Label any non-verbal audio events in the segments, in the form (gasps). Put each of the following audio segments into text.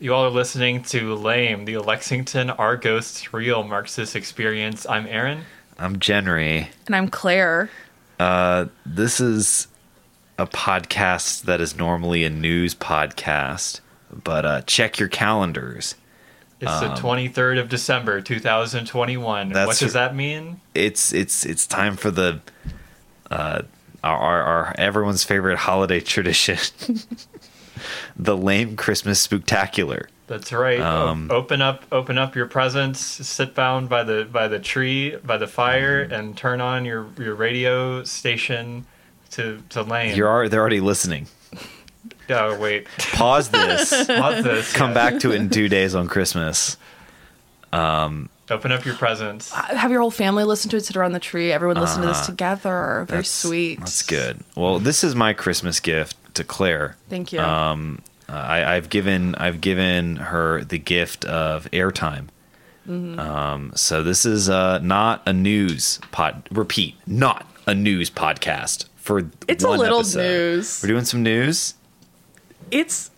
You all are listening to Lame, the Lexington Are Ghosts Real Marxist Experience. I'm Aaron. I'm Jenry. And I'm Claire. Uh, this is a podcast that is normally a news podcast, but uh, check your calendars. It's the 23rd of December, 2021. Um, That's What does r- that mean? It's it's it's time for the uh, our, our, our everyone's favorite holiday (laughs) tradition, the lame Christmas spectacular. That's right. O- Um, open up open up your presents, sit down by the by the tree, by the fire and turn on your your radio station to to Lame. You're al- they're already listening. (laughs) Oh, wait. Pause this. (laughs) Pause this. Come Yeah. back to it in two (laughs) days on Christmas. Um. Open up your presents. Have your whole family listen to it, sit around the tree. Everyone listen to this together. Very Uh-huh. That's- sweet. That's good. Well, this is my Christmas gift to Claire. Thank you. Um, I, I've given I've given her the gift of airtime. Mm-hmm. Um, so this is uh, not a news pod. Repeat, not a news podcast for It's a little episode. news. We're doing some news. It's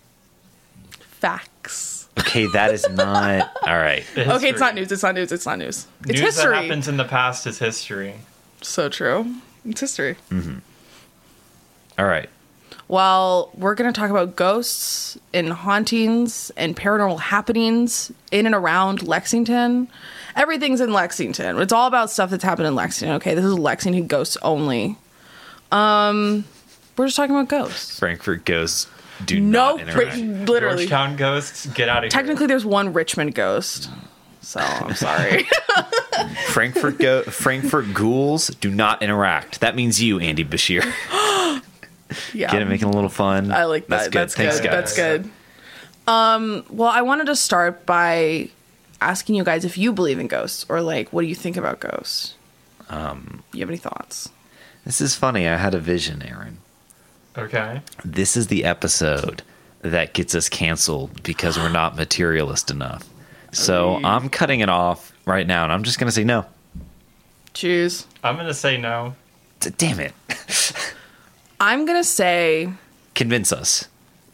facts. Okay, that is (laughs) not all right. Okay, it's not news. It's not news. It's not news. It's News history. that happens in the past is history. So true. It's history. All right. Well, we're going to talk about ghosts and hauntings and paranormal happenings in and around Lexington. Everything's in Lexington. It's all about stuff that's happened in Lexington. Okay, this is Lexington ghosts only. Um, we're just talking about ghosts. Frankfort ghosts do No, not pri- interact. literally. Georgetown ghosts, get out of here. Technically, there's one Richmond ghost. So I'm sorry. (laughs) (laughs) Frankfort go- Frankfort ghouls do not interact. That means you, Andy Beshear. (gasps) (laughs) yeah, Get it, making a little fun. I like that. That's good. Thanks, guys. That's good. Um, well, I wanted to start by asking you guys if you believe in ghosts or like what do you think about ghosts? Um, you have any thoughts? This is funny. I had a vision, Aaron. Okay. This is the episode that gets us canceled because we're not materialist enough. So Oy. I'm cutting it off right now, and I'm just going to say no. Choose. I'm going to say no. D- Damn it. (laughs) I'm gonna say Convince us.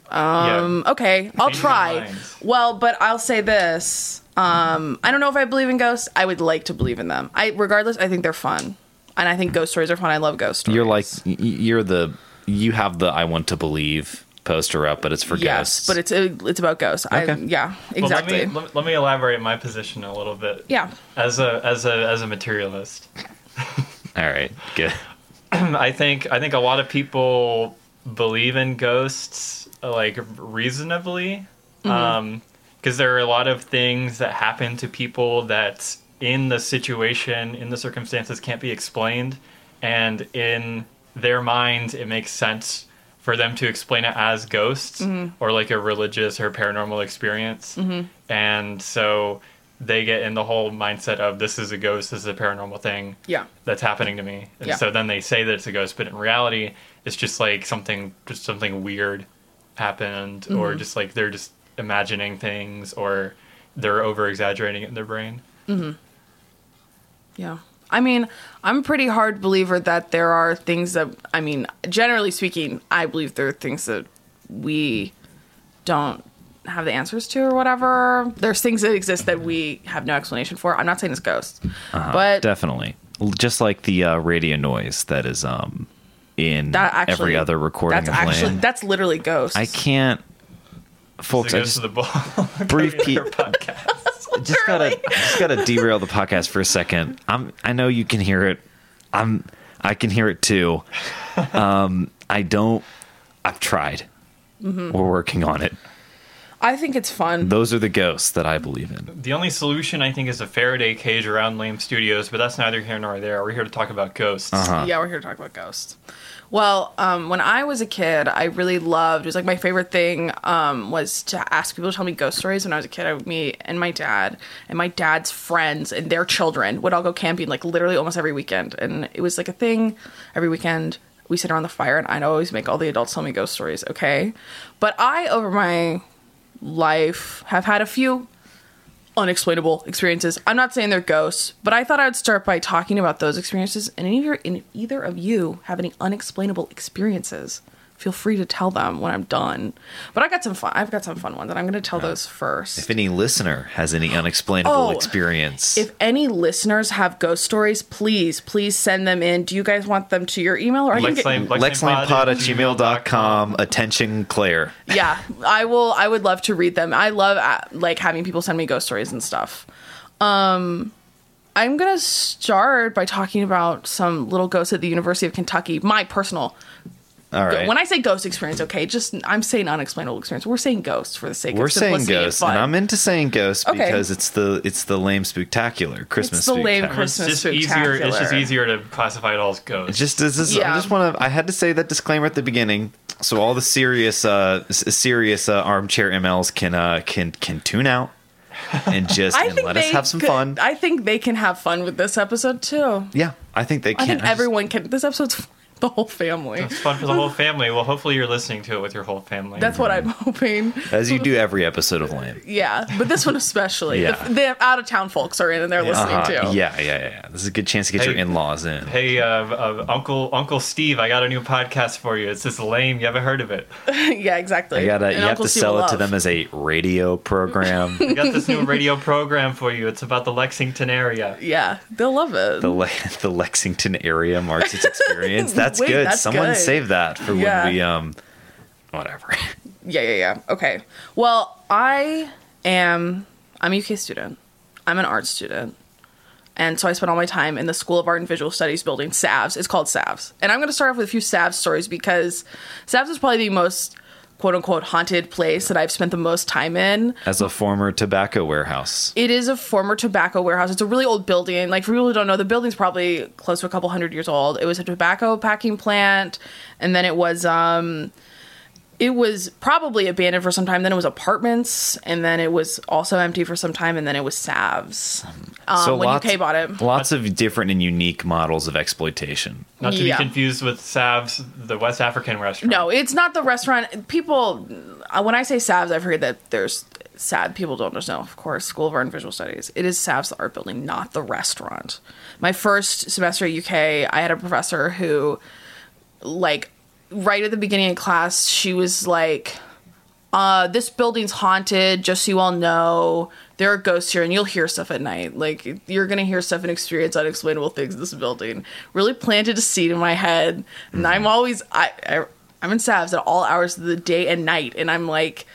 um, okay. I'll Change try. Well, but I'll say this. Um, I don't know if I believe in ghosts. I would like to believe in them. I regardless. I think they're fun, and I think ghost stories are fun. I love ghost stories. You're like, you're the, you have the I want to believe poster up, but it's for yes, ghosts. but it's uh, it's about ghosts. I, Okay. yeah, Well, exactly. let, me, let, let me elaborate my position a little bit. yeah. As a as a as a materialist, All right, good. (clears throat) I think I think a lot of people believe in ghosts like reasonably, mm-hmm. um, because there are a lot of things that happen to people that in the situation, in the circumstances, can't be explained, and in their mind, it makes sense for them to explain it as ghosts mm-hmm. or like a religious or paranormal experience, mm-hmm. and so they get in the whole mindset of this is a ghost, this is a paranormal thing Yeah. that's happening to me. And Yeah. so then they say that it's a ghost, but in reality, it's just like something, just something weird happened, or Mm-hmm. just like they're just imagining things, or they're over exaggerating it in their brain. Yeah. I mean, I'm a pretty hard believer that there are things that, I mean, generally speaking, I believe there are things that we don't have the answers to or whatever. There's things that exist that we have no explanation for. I'm not saying it's ghosts, Uh-huh, but definitely, just like the uh, radio noise that is um in that actually, every other recording that's actually, Land. that's literally ghosts. I can't, folks. So I just to the ball. (laughs) brief Their pe- podcast. (laughs) just gotta just gotta derail the podcast for a second. I'm I know you can hear it. I'm I can hear it too. (laughs) Um, I don't. I've tried. Mm-hmm. We're working on it. I think it's fun. Those are the ghosts that I believe in. The only solution, I think, is a Faraday cage around Lame Studios, but that's neither here nor there. We're here to talk about ghosts. Uh-huh. Yeah, we're here to talk about ghosts. Well, um, when I was a kid, I really loved. It was like my favorite thing um, was to ask people to tell me ghost stories. When I was a kid, I would me and my dad and my dad's friends and their children would all go camping like literally almost every weekend, and it was like a thing every weekend. We sit around the fire, and I'd always make all the adults tell me ghost stories. Okay, but I over my life have had a few unexplainable experiences. I'm not saying they're ghosts, but I thought I'd start by talking about those experiences. And either in either of you have any unexplainable experiences feel free to tell them when I'm done. But I got some fun. I've got some fun ones, and I'm going to tell those first. If any listener has any unexplainable Oh, experience, If any listeners have ghost stories, please, please send them in. Do you guys want them to your email or I can Lex get, Lane- lexlinepod at gmail.com. Attention, Claire. yeah, I will. I would love to read them. I love uh, like having people send me ghost stories and stuff. Um, I'm gonna start by talking about some little ghosts at the University of Kentucky. My personal. All right. When I say ghost experience, okay, just I'm saying unexplainable experience. We're saying ghosts for the sake We're of saying simplicity ghosts, and and. I'm into saying ghosts Okay. because it's the it's the lame spectacular Christmas It's the lame. Christmas It's just easier. It's just easier to classify it all as ghosts. It's just this Yeah. I just want to I had to say that disclaimer at the beginning so all the serious uh serious uh, armchair MLs can uh can can tune out and (laughs) just and let us have some could- fun. I think they can have fun with this episode too. yeah, I think they can. I think just- everyone can. This episode's for (laughs) the whole family. It's fun for the whole family. Well, hopefully you're listening to it with your whole family. That's what I'm hoping. as you do every episode of Lame. Yeah, but this one especially. Yeah. The, the out of town folks are in and they're listening Uh-huh. too. Yeah, yeah, yeah, yeah. This is a good chance to get your in-laws in. Hey, uh, uh, Uncle Uncle Steve, I got a new podcast for you. It's this lame. You haven't heard of it? (laughs) yeah, exactly. I gotta, And you have to Steve sell will it to them as a radio program. (laughs) I got this new radio program for you. It's about the Lexington area. Yeah, they'll love it. the Le- the Lexington area marks its experience. That's Wait, good. that's Someone good. save that for Yeah. when we um, whatever. (laughs) Yeah, yeah, yeah. Okay. Well, I am. I'm a UK student. I'm an art student. And so I spent all my time in the School of Art and Visual Studies building, SAVS. It's called SAVS. And I'm going to start off with a few SAVS stories because SAVS is probably the most quote unquote haunted place that I've spent the most time in. As a former tobacco warehouse, It is a former tobacco warehouse. It's a really old building. Like for people who don't know, the building's probably close to a couple hundred years old. It was a tobacco packing plant, and then it was um it was probably abandoned for some time. Then it was apartments, and then it was also empty for some time, and then it was Savs. Um, So when lots- UK bought it. lots of different and unique models of exploitation. Not to Yeah. be confused with Sav's, the West African restaurant. No, it's not the restaurant. People, uh, when I say Savs, I've heard that there's sad people don't just know. Of course, School of Art and Visual Studies. It is Savs, the art building, not the restaurant. My first semester at UK, I had a professor who, like, right at the beginning of class, she was like, uh, this building's haunted, just so you all know. There are ghosts here, and you'll hear stuff at night. Like, you're gonna hear stuff and experience unexplainable things in this building. Really planted a seed in my head. And I'm always, I, I, I'm in Savs at all hours of the day and night, and I'm like,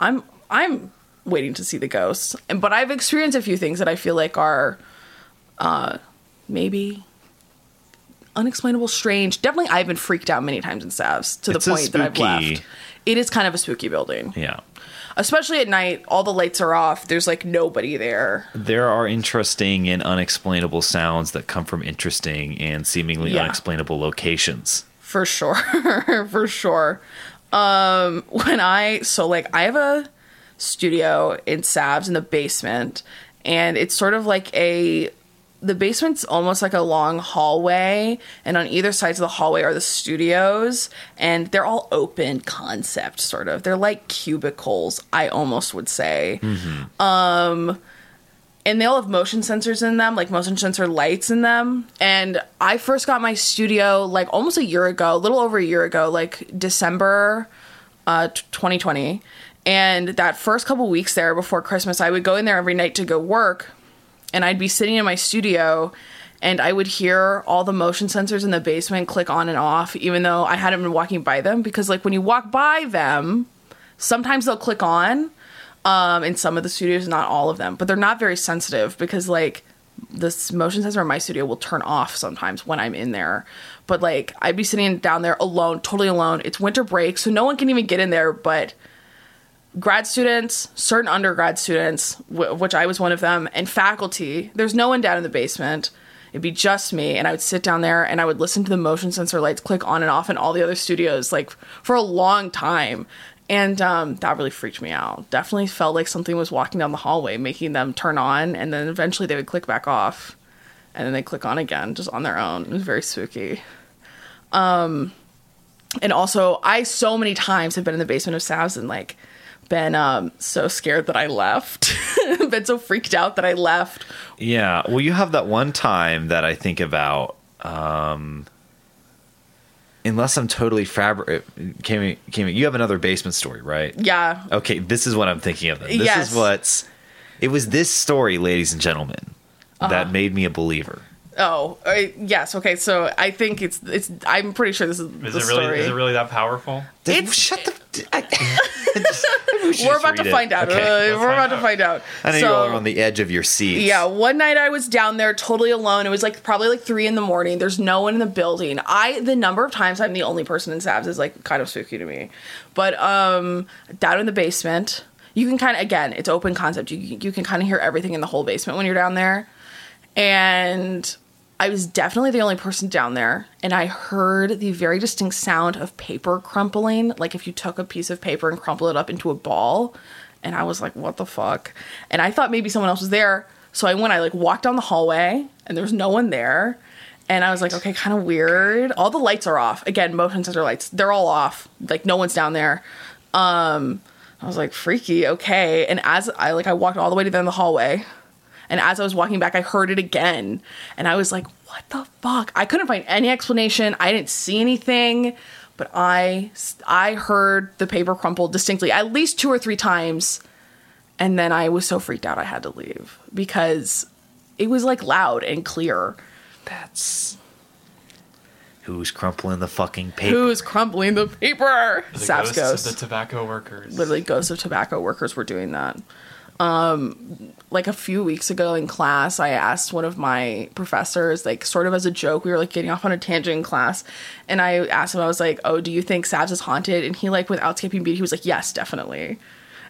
I'm, I'm waiting to see the ghosts. And, but I've experienced a few things that I feel like are, uh, maybe unexplainable, strange. Definitely, I've been freaked out many times in Savs to the point that I've left. It is kind of a spooky building Yeah. especially at night all the lights are off there's like nobody there There are interesting and unexplainable sounds that come from interesting and seemingly Yeah. unexplainable locations. for sure (laughs) for sure um when i so like i have a studio in savs in the basement and it's sort of like a the basement's almost like a long hallway and on either sides of the hallway are the studios and they're all open concept sort of they're like cubicles i almost would say Um, and they all have motion sensors in them, like motion sensor lights in them. And I first got my studio like almost a year ago, a little over a year ago, like December uh, 2020. And that first couple weeks there before Christmas, I would go in there every night to go work, and I'd be sitting in my studio. And I would hear all the motion sensors in the basement click on and off, even though I hadn't been walking by them. Because, like, when you walk by them, sometimes they'll click on, um, in some of the studios, not all of them, but they're not very sensitive because like this motion sensor in my studio will turn off sometimes when I'm in there. But like I'd be sitting down there alone, totally alone. It's winter break, so no one can even get in there. But grad students, certain undergrad students, w- which I was one of them, and faculty. There's no one down in the basement. It'd be just me, and I would sit down there and I would listen to the motion sensor lights click on and off in all the other studios, like for a long time. And um, that really freaked me out. Definitely felt like something was walking down the hallway, making them turn on, and then eventually they would click back off, and then they click on again, just on their own. It was very spooky. Um, and also, I so many times have been in the basement of Savs and like been um, so scared that I left, (laughs) been so freaked out that I left. Yeah. Well, you have that one time that I think about. Um, unless I'm totally fabric. Came, came. You have another basement story, right? Yeah. Okay, this is what I'm thinking of. Then. This Yes. is what's. It was this story, ladies and gentlemen, Uh-huh. that made me a believer. Oh, uh, yes. Okay, so I think it's it's. I'm pretty sure this is, Is the it really story. is it really that powerful? It's- shut the. (laughs) I, (laughs) We're about to find out. Okay. Uh, we're find about to find out. I know so, you all are on the edge of your seats. Yeah, one night I was down there totally alone. It was like probably like three in the morning. There's no one in the building. I the number of times I'm the only person in Savs is like kind of spooky to me. But um down in the basement, you can kind of again, it's open concept. You you can kind of hear everything in the whole basement when you're down there. And I was definitely the only person down there, and I heard the very distinct sound of paper crumpling, like if you took a piece of paper and crumpled it up into a ball. And I was like, "What the fuck?" And I thought maybe someone else was there, so I went. I like walked down the hallway, and there was no one there. And I was like, "Okay, kind of weird." All the lights are off. Again, motion sensor lights. They're all off. Like no one's down there. Um, I was like, "Freaky." Okay. And as I like, I walked all the way of the hallway. And as I was walking back, I heard it again. And I was like, what the fuck? I couldn't find any explanation. I didn't see anything, but I I heard the paper crumple distinctly at least two or three times. And then I was so freaked out I had to leave because it was like loud and clear. That's. Who's crumpling the fucking paper? Who's crumpling the paper? The Savs ghosts ghost. of the tobacco workers. literally ghosts of tobacco workers were doing that. Um, like a few weeks ago in class, I asked one of my professors, like sort of as a joke, we were like getting off on a tangent in class, and I asked him, I was like, "Oh, do you think Savs is haunted?" And he like, without skipping beat, he was like, "Yes, definitely."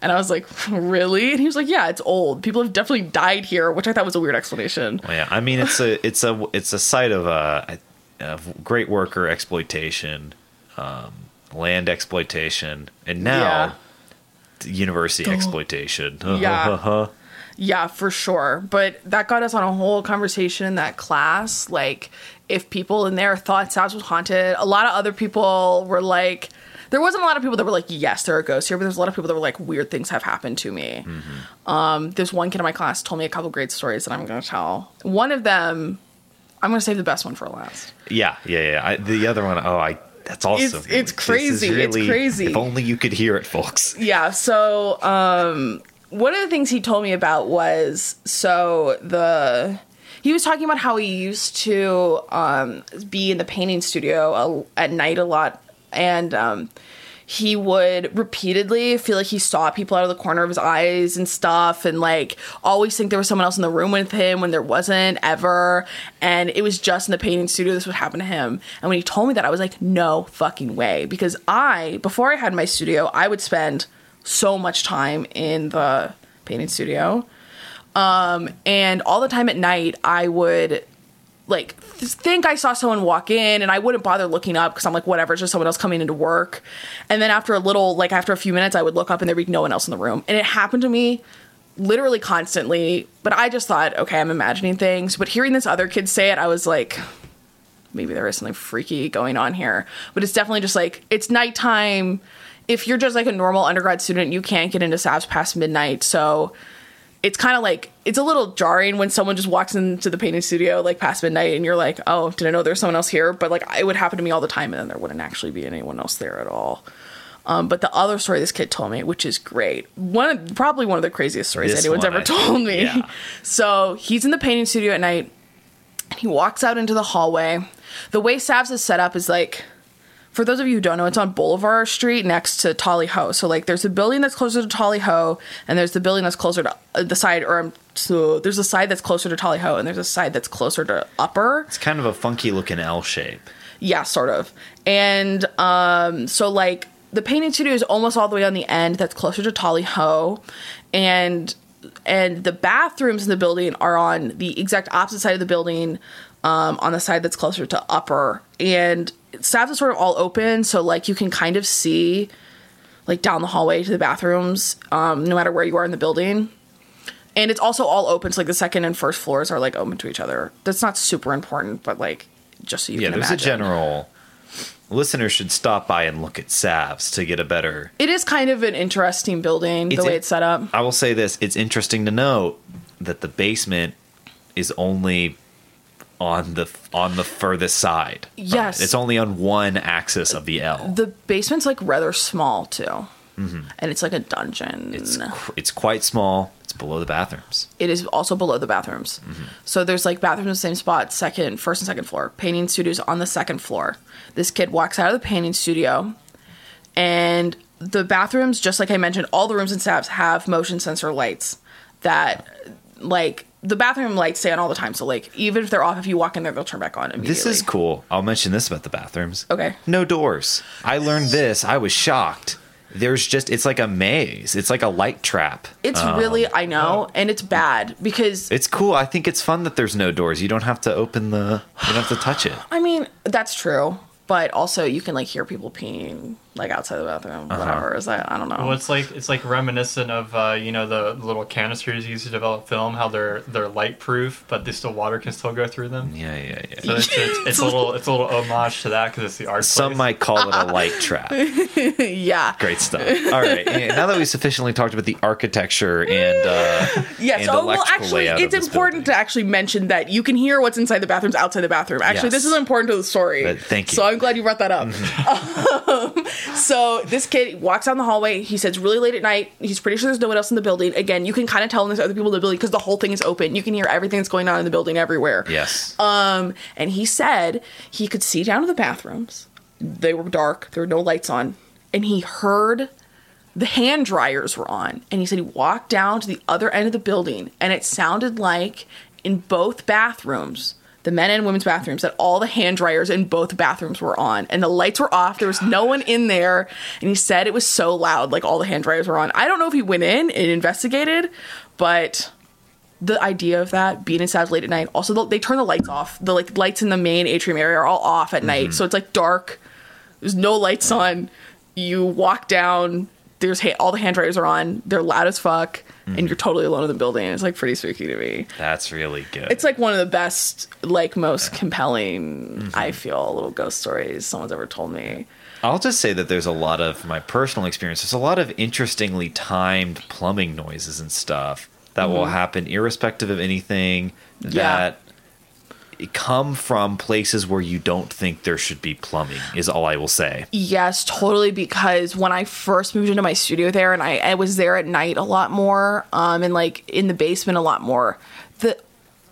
And I was like, (laughs) "Really?" And he was like, "Yeah, it's old. People have definitely died here," which I thought was a weird explanation. Well, yeah, I mean it's a (laughs) it's a it's a site of uh, of great worker exploitation, um, land exploitation, and now University exploitation. (laughs) Yeah. Yeah, for sure. But that got us on a whole conversation in that class. Like, if people in there thought Savs was haunted, a lot of other people were like, there wasn't a lot of people that were like, yes, there are ghosts here, but there's a lot of people that were like, weird things have happened to me. Um, there's one kid in my class told me a couple great stories that I'm going to tell. One of them, I'm going to save the best one for last. yeah, yeah, yeah. I, the other one, oh, I that's also It's- it's crazy. It's crazy. If only you could hear it, folks. Yeah, so um one of the things he told me about was so the he was talking about how he used to um be in the painting studio a, at night a lot and um he would repeatedly feel like he saw people out of the corner of his eyes and stuff and like always think there was someone else in the room with him when there wasn't ever. And it was just in the painting studio this would happen to him. And when he told me that i was like no fucking way. Because i before i had my studio i would spend so much time in the painting studio. Um and all the time at night i would like th- think I saw someone walk in and I wouldn't bother looking up because I'm like whatever it's just someone else coming into work. And then after a little like after a few minutes I would look up and there'd be no one else in the room. And it happened to me literally constantly but I just thought okay I'm imagining things. But hearing this other kid say it I was like maybe there is something freaky going on here. But it's definitely just like it's nighttime. If you're just like a normal undergrad student you can't get into SAVS past midnight. So it's kind of like it's a little jarring when someone just walks into the painting studio like past midnight and you're like oh did i know there's someone else here but like it would happen to me all the time and then there wouldn't actually be anyone else there at all. Um, but the other story this kid told me which is great one of, probably one of the craziest stories This anyone's one, ever I told think, me. yeah. (laughs) so he's in the painting studio at night and he walks out into the hallway. The way Savs is set up is like for those of you who don't know, it's on Bolivar Street next to Tolly Ho. So like, there's a building that's closer to Tolly Ho, and there's the building that's closer to uh, the side, or um, so there's a side that's closer to Tolly Ho, and there's a side that's closer to Upper. It's kind of a funky looking L shape. Yeah, sort of. And um, so like the painting studio is almost all the way on the end that's closer to Tolly Ho, and and the bathrooms in the building are on the exact opposite side of the building, um, on the side that's closer to Upper. And staff is sort of all open, so like you can kind of see like down the hallway to the bathrooms, um, no matter where you are in the building. And it's also all open, so like the second and first floors are like open to each other. That's not super important, but like just so you Yeah, can there's imagine. a general. Listeners should stop by and look at Savs to get a better. It is kind of an interesting building, It's the way in- it's set up. I will say this: it's interesting to note that the basement is only on the on the furthest side. Yes. it's only on one axis of the L. The basement's like rather small too, and it's like a dungeon. Mm-hmm. It's it's quite small. It's below the bathrooms. it is also below the bathrooms. So there's like bathrooms in the same spot, second, first and second floor. Painting studios on the second floor. This kid walks out of the painting studio, and the bathrooms, just like I mentioned, all the rooms in Savs have motion sensor lights that, like, the bathroom lights stay on all the time. So like, even if they're off, if you walk in there, they'll turn back on immediately. This is cool. I'll mention this about the bathrooms. Okay. No doors. I learned this. I was shocked. There's just it's like a maze. It's like a light trap. It's um, really, I know, and it's bad because It's cool. I think it's fun that there's no doors. You don't have to open the you don't have to touch it. I mean, that's true. But also, you can like hear people peeing like outside the bathroom, Uh-huh. whatever. Is that I don't know. Well, it's like it's like reminiscent of uh, you know the little canisters used to develop film, how they're they're light proof, but they still water can still go through them. Yeah, yeah, yeah. So it's, it's, (laughs) it's a little it's a little homage to that because it's the art. Some place. might call it a light trap. (laughs) yeah. Great stuff. All right. and now that we've sufficiently talked about the architecture and uh, (laughs) Yes. and Oh, well, actually, it's important building. to actually mention that you can hear what's inside the bathrooms outside the bathroom. Actually, this is important to the story. But thank you. So I'm glad you brought that up. um, so this kid walks down the hallway. He says, really late at night. He's pretty sure there's no one else in the building. Again, you can kind of tell when there's other people in the building because the whole thing is open. You can hear everything that's going on in the building everywhere. Yes. Um, and he said he could see down to the bathrooms. They were dark. There were no lights on, and he heard the hand dryers were on. And he said he walked down to the other end of the building, and it sounded like in both bathrooms, the men and women's bathrooms, that all the hand dryers in both bathrooms were on, and the lights were off. There was no one in there, and he said it was so loud, like all the hand dryers were on. I don't know if he went in and investigated, but the idea of that being inside late at night. Also, they turn the lights off. The like lights in the main atrium area are all off at night, mm-hmm. so it's like dark. There's no lights on. You walk down. There's ha- all the hand dryers are on. They're loud as fuck, and you're totally alone in the building. It's like pretty spooky to me. That's really good. It's like one of the best, like most compelling. I feel little ghost stories someone's ever told me. I'll just say that there's a lot of my personal experience. There's a lot of interestingly timed plumbing noises and stuff that will happen irrespective of anything Mm-hmm. Yeah. that come from places where you don't think there should be plumbing is all I will say. Yes, totally. Because when I first moved into my studio there, and I, I was there at night a lot more, um, and like in the basement a lot more, the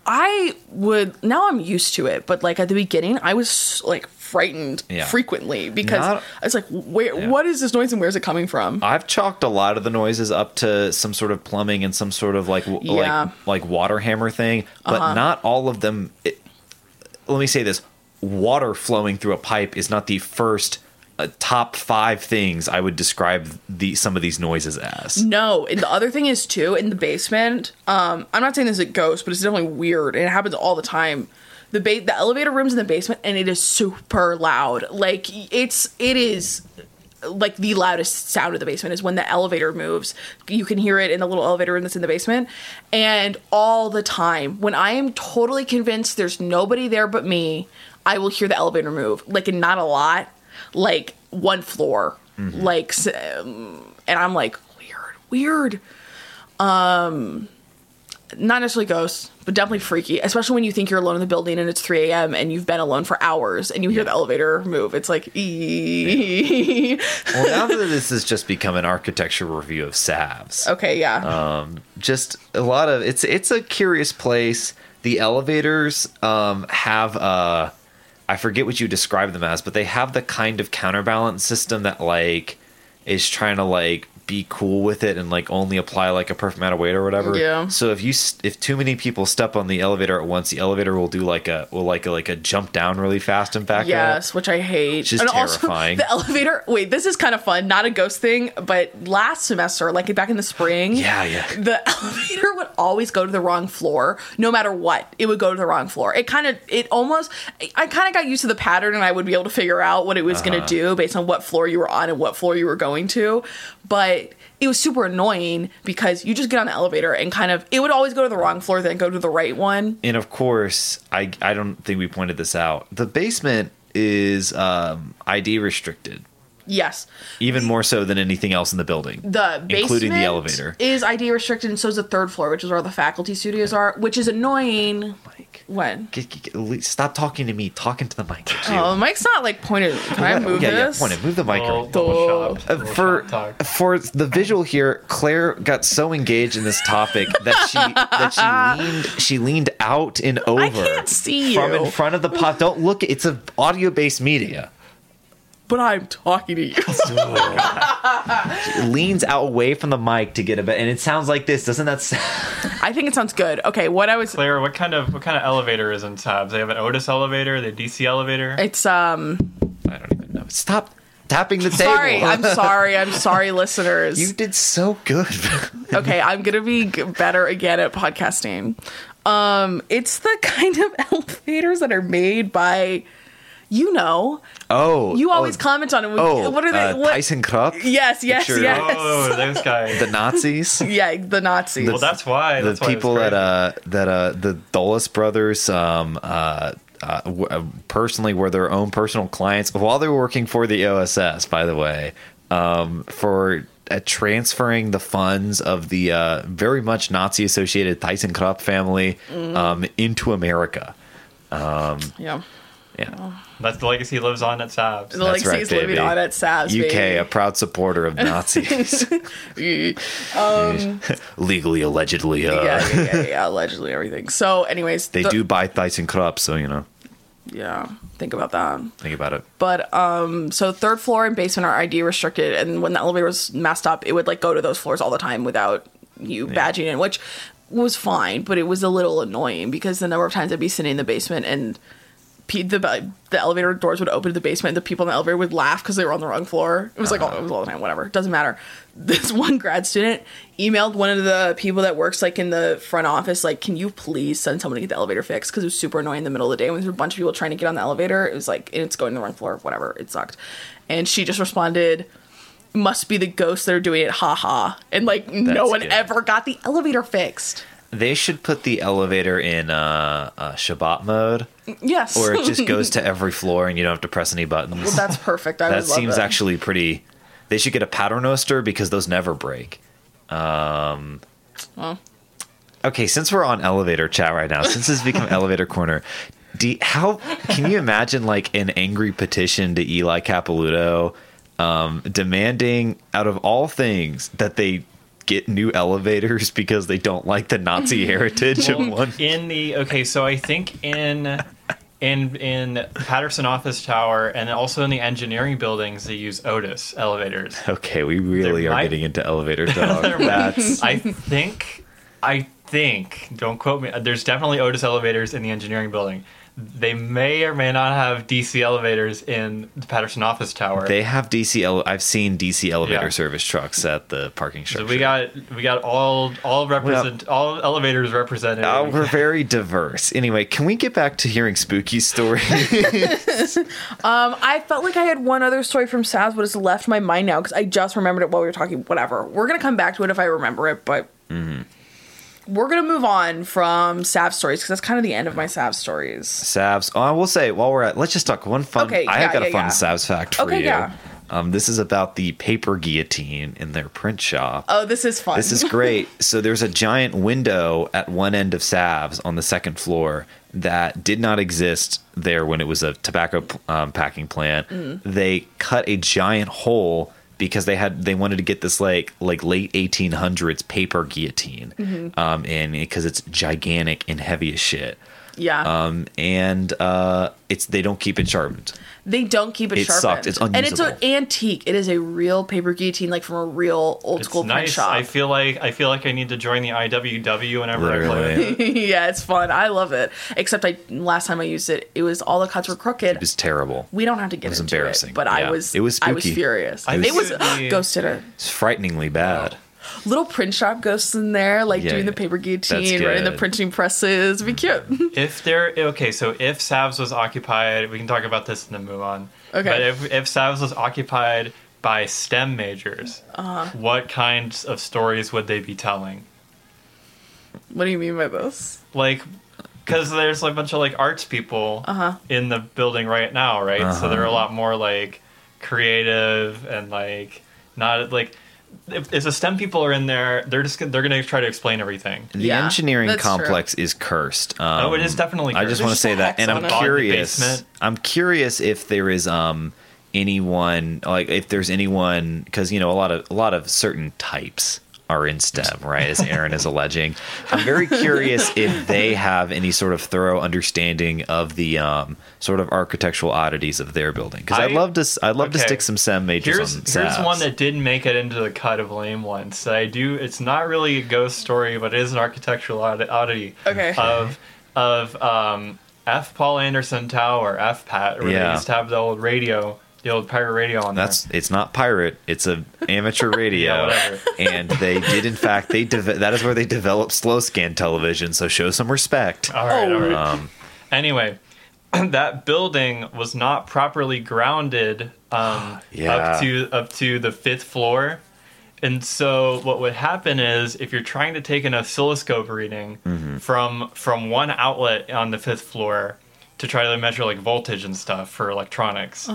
I would now I'm used to it, but like at the beginning, I was like frightened Yeah. frequently because Not- I was like, where? Yeah. What is this noise and where's it coming from? I've chalked a lot of the noises up to some sort of plumbing and some sort of like w- Yeah. Uh-huh. like like water hammer thing, but not all of them. It, let me say this: water flowing through a pipe is not the first uh, top five things I would describe the some of these noises as. No, and the other thing is too in the basement. Um, I'm not saying this is a ghost, but it's definitely weird, and it happens all the time. The ba- the elevator rooms in the basement, and it is super loud. Like it's it is like the loudest sound of the basement is when the elevator moves. You can hear it in the little elevator room that's in the basement, and all the time when I am totally convinced there's nobody there but me, I will hear the elevator move. Like and not a lot, like one floor, like. Um, and I'm like, weird, weird. Um, not necessarily ghosts, but definitely freaky, especially when you think you're alone in the building and it's 3 a.m. and you've been alone for hours and you hear the elevator move. It's like, ee. well, now that this has just become an architecture review of Savs, okay, yeah. Um, just a lot of it's it's a curious place. The elevators um, have uh, I forget what you describe them as, but they have the kind of counterbalance system that like is trying to like be cool with it and like only apply like a perfect amount of weight or whatever. Yeah. So if you if too many people step on the elevator at once, the elevator will do like a will like a like a jump down really fast and back up. Yes, which I hate. Which is terrifying. the elevator. Wait, this is kind of fun. Not a ghost thing, but last semester, like back in the spring, Yeah, yeah. the (laughs) elevator would always go to the wrong floor, no matter what. It would go to the wrong floor. It kind of, it almost, I kind of got used to the pattern, and I would be able to figure out what it was going to uh-huh. do based on what floor you were on and what floor you were going to. But it was super annoying because you just get on the elevator and kind of, it would always go to the wrong floor, then go to the right one. and of course, I I don't think we pointed this out. The basement is um, ID restricted, Yes. even more so than anything else in the building, The basement including the elevator. is ID restricted, and so is the third floor, which is where the faculty studios are, which is annoying. Mike, When? Get, get- get- stop talking to me. Talking to the mic. It's you. Oh, the mic's not like pointed. Can I move yeah, this? yeah. Point it. Move the mic. Little, around. little shop, Uh, for for the visual here, Claire got so engaged in this topic that she that she (laughs) leaned she leaned out and over can't see from you. in front of the pot. Don't look. It's a audio based media. But I'm talking to you. (laughs) It leans out away from the mic to get a bit, and it sounds like this. Doesn't that sound? (laughs) I think it sounds good. Okay, what I was. Claire, what kind of what kind of elevator is in Savs? They have an Otis elevator, the DC elevator. It's um. I don't even know. Stop tapping the table. Sorry, I'm (laughs) sorry. I'm sorry, listeners. You did so good. okay, I'm gonna be better again at podcasting. Um, it's the kind of elevators that are made by, you know, oh, you always oh, comment on it. Oh, what are they? uh, what? ThyssenKrupp? Yes, yes, Sure. yes. Oh, those guys. The Nazis. (laughs) yeah, the Nazis. well, that's why. the That's why people that uh that uh the Dulles brothers um uh, uh, w- uh personally were their own personal clients while they were working for the OSS by the way um for uh, transferring the funds of the uh, very much Nazi associated ThyssenKrupp family Mm. um, into America. yeah. Yeah. That's the legacy he lives on at Savs. The That's legacy right, is living on at Savs. UK, baby. a proud supporter of Nazis, (laughs) um, (laughs) legally, allegedly. Uh, yeah, yeah, yeah, yeah, allegedly everything. So, anyways, They the- do buy ThyssenKrupp, so you know, Yeah, think about that. think about it. But um, so third floor and basement are ID restricted, and when the elevator was messed up, it would like go to those floors all the time without you badging in, which was fine, but it was a little annoying because the number of times I'd be sitting in the basement and pe- the the elevator doors would open to the basement, and the people in the elevator would laugh because they were on the wrong floor. It was like all, it was all the time, whatever. Doesn't matter. (laughs) This one grad student emailed one of the people that works like in the front office, like, "Can you please send someone to get the elevator fixed?" Because it was super annoying in the middle of the day when there were a bunch of people trying to get on the elevator. It was like it's going to the wrong floor, whatever. It sucked, and she just responded. Must be the ghosts that are doing it, haha. And like no one good. ever got the elevator fixed. They should put the elevator in uh, uh, Shabbat mode, Yes. Or it just goes to (laughs) every floor and you don't have to press any buttons. well, that's perfect. I that would love seems it. actually pretty. They should get a paternoster because those never break. Um, Well. Okay, since we're on elevator chat right now, since this has become (laughs) elevator corner, do how can you imagine like an angry petition to Eli Capilouto um, demanding, out of all things, that they get new elevators because they don't like the Nazi (laughs) heritage of one? in the okay so i think in in in patterson office tower and also in the engineering buildings they use otis elevators Okay, we really There are might- getting into elevator (laughs) talk. That's i think i think don't quote me there's definitely otis elevators in the engineering building they may or may not have dc elevators in the patterson office tower they have DC. Ele- I've seen DC elevator Yeah. service trucks at the parking so structure. we got we got all all represent all elevators represented Uh, we're very diverse. Anyway, can we get back to hearing spooky stories? (laughs) Um, I felt like I had one other story from Savs, but it's left my mind now because I just remembered it while we were talking. Whatever. We're gonna come back to it if I remember it, but we're gonna move on from Sav stories because that's kind of the end of my Sav stories. Savs. Oh, I will say while we're at, let's just talk one fun. Okay, I have yeah, got a fun yeah. Savs fact for Okay, you. yeah. Um, this is about the paper guillotine in their print shop. Oh, this is fun. This is (laughs) great. so there's a giant window at one end of Savs on the second floor that did not exist there when it was a tobacco um, packing plant. Mm. They cut a giant hole because they had they wanted to get this like like late 1800s paper guillotine Mm-hmm. um and because it's gigantic and heavy as shit yeah. um and uh it's they don't keep it sharpened they don't keep it, it sharpened. sucked. It's unusable. and it's an antique. It is a real paper guillotine, like from a real old it's school print shop. i feel like i feel like i need to join the iww whenever i play it. (laughs) yeah, it's fun. I love it. Except I last time I used it, it was all the cuts were crooked. it was terrible we don't have to get was into embarrassing. it, but Yeah. I was It was I was furious. I it think was it would (gasps) Ghost did it's frighteningly bad little print shop ghosts in there, like Yeah, doing the paper That's guillotine, running the printing presses. It'd be cute. (laughs) If there, okay, so if Savs was occupied, we can talk about this and then move on. Okay. But if if Savs was occupied by STEM majors, Uh-huh. what kinds of stories would they be telling? what do you mean by this? Like, because there's like a bunch of like arts people Uh-huh. in the building right now, right? So they're a lot more like creative and like not like if, if the STEM people are in there, they're just gonna- they're going to try to explain everything. The Yeah, engineering that's true. complex is cursed. Um, Oh, it is definitely Cursed. I just want to say that, and I'm on it. God, the curious. I'm curious if there is um anyone like if there's anyone because you know a lot of a lot of certain types are in STEM, right? As Aaron is alleging. I'm very curious if they have any sort of thorough understanding of the um, sort of architectural oddities of their building. Because I'd love to, s- I'd love to stick some STEM majors Here's on here's SAVS. one that didn't make it into the cut of lame ones. that I do. It's not really a ghost story, but it is an architectural oddity. Okay. Of of um, F. Paul Anderson Tower, FPAT, where Yeah. they used to have the old radio, the old pirate radio on That's it's not pirate. It's a amateur (laughs) radio. Yeah, and they did in fact they de- that is where they developed slow scan television. So show some respect. there. All right, all right. Um, Anyway, (clears throat) that building was not properly grounded um, (gasps) Yeah. up to up to the fifth floor. And so what would happen is if you're trying to take an oscilloscope reading Mm-hmm. from from one outlet on the fifth floor to try to measure like voltage and stuff for electronics,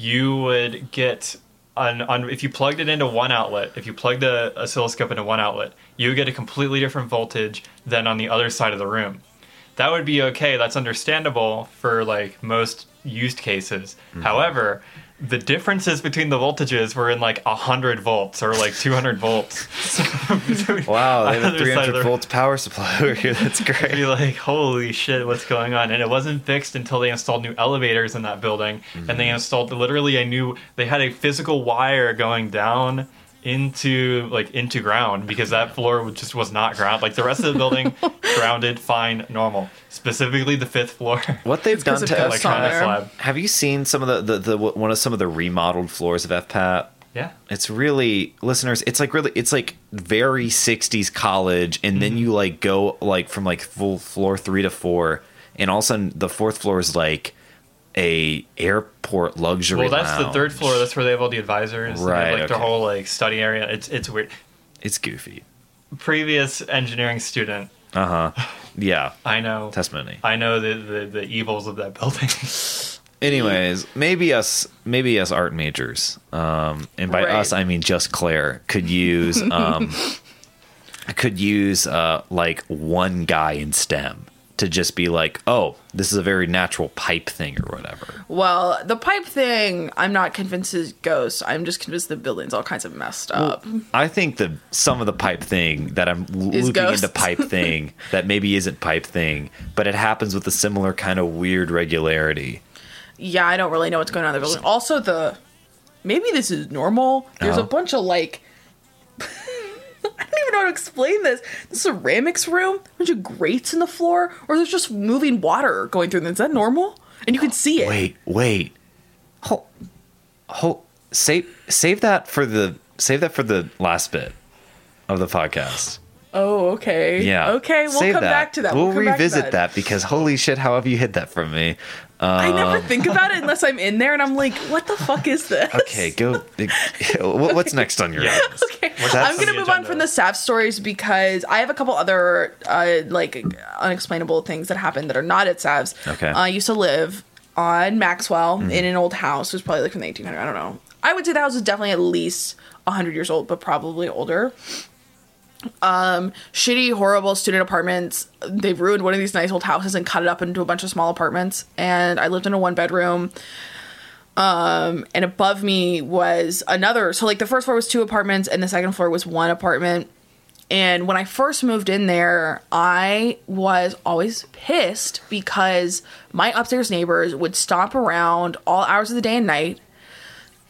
you would get on, on if you plugged it into one outlet, if you plugged the oscilloscope into one outlet, you would get a completely different voltage than on the other side of the room that would be okay. That's understandable for like most used cases. Mm-hmm. However, the differences between the voltages were in like 100 volts or like 200 volts. (laughs) wow, (laughs) they have a Other side of 300 the- volts power supply over here. That's (laughs) great. be like, holy shit, what's going on? And it wasn't fixed until they installed new elevators in that building. And they mm. installed literally a new, they had a physical wire going down into like into ground because that floor just was not ground like the rest of the building (laughs) grounded fine normal specifically the fifth floor What they've done to of like on there. have you seen some of the, the, the one of some of the remodeled floors of FPAT? yeah It's really listeners. It's like really. It's like very '60s college, and then mm-hmm. you like go like from like full floor three to four, and all of a sudden the fourth floor is like a airport luxury. well that's the third floor that's where they have all the advisors and they have, Right, like their okay. whole like study area it's it's weird It's goofy. previous engineering student Uh huh. (sighs) Yeah. i know Testimony. i know the, the the evils of that building (laughs) Anyways, maybe us, maybe us art majors, um, and by Right. us I mean just Claire, could use, um, (laughs) could use uh, like one guy in STEM to just be like, oh, this is a very natural pipe thing or whatever. Well, the pipe thing, I'm not convinced is ghosts. I'm just convinced the building's all kinds of messed up. I think the some of the pipe thing that I'm Is looping ghosts. into pipe thing (laughs) that maybe isn't pipe thing, but it happens with a similar kind of weird regularity. yeah, I don't really know what's going on in the building. Also, the maybe this is normal. There's Oh. a bunch of like. I don't even know how to explain this. The ceramics room, a bunch of grates in the floor, or there's just moving water going through them. Is that normal? And you can see it. Wait, wait. Hold, hold, save, save that for the, save that for the last bit of the podcast. Oh, okay. Yeah. Okay, we'll Save come that. back to that. We'll, to revisit that. because holy shit, how have you hid that from me? I never Um, think about it unless I'm in there and I'm like, what the fuck is this? Okay, go. What's next on your Yeah. list? Okay. What's I'm gonna move on from the SAP stories because I have a couple other uh, like unexplainable things that happened that are not at SAVs. Okay. I used to live on Maxwell in an old house. It was probably like from the 1800s. I don't know. I would say the house is definitely at least 100 years old, but probably older. Um, shitty, horrible student apartments. They've ruined one of these nice old houses and cut it up into a bunch of small apartments. And I lived in a one bedroom and above me was another so like the first floor was two apartments and the second floor was one apartment and when i first moved in there i was always pissed because my upstairs neighbors would stomp around all hours of the day and night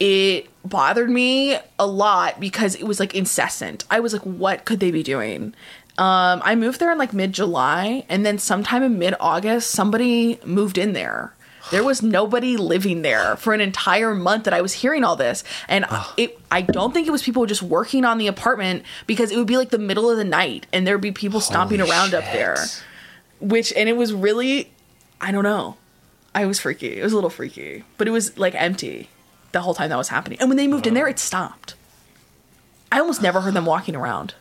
it bothered me a lot because it was like incessant i was like what could they be doing um, i moved there in like mid-july and then sometime in mid-august somebody moved in there there was nobody living there for an entire month that I was hearing all this. And it I don't think it was people just working on the apartment because it would be like the middle of the night and there'd be people stomping Holy around up there. Which and it was really I don't know. I was freaky. It was a little freaky. But it was like empty the whole time that was happening. And when they moved in there, it stopped. I almost never heard them walking around.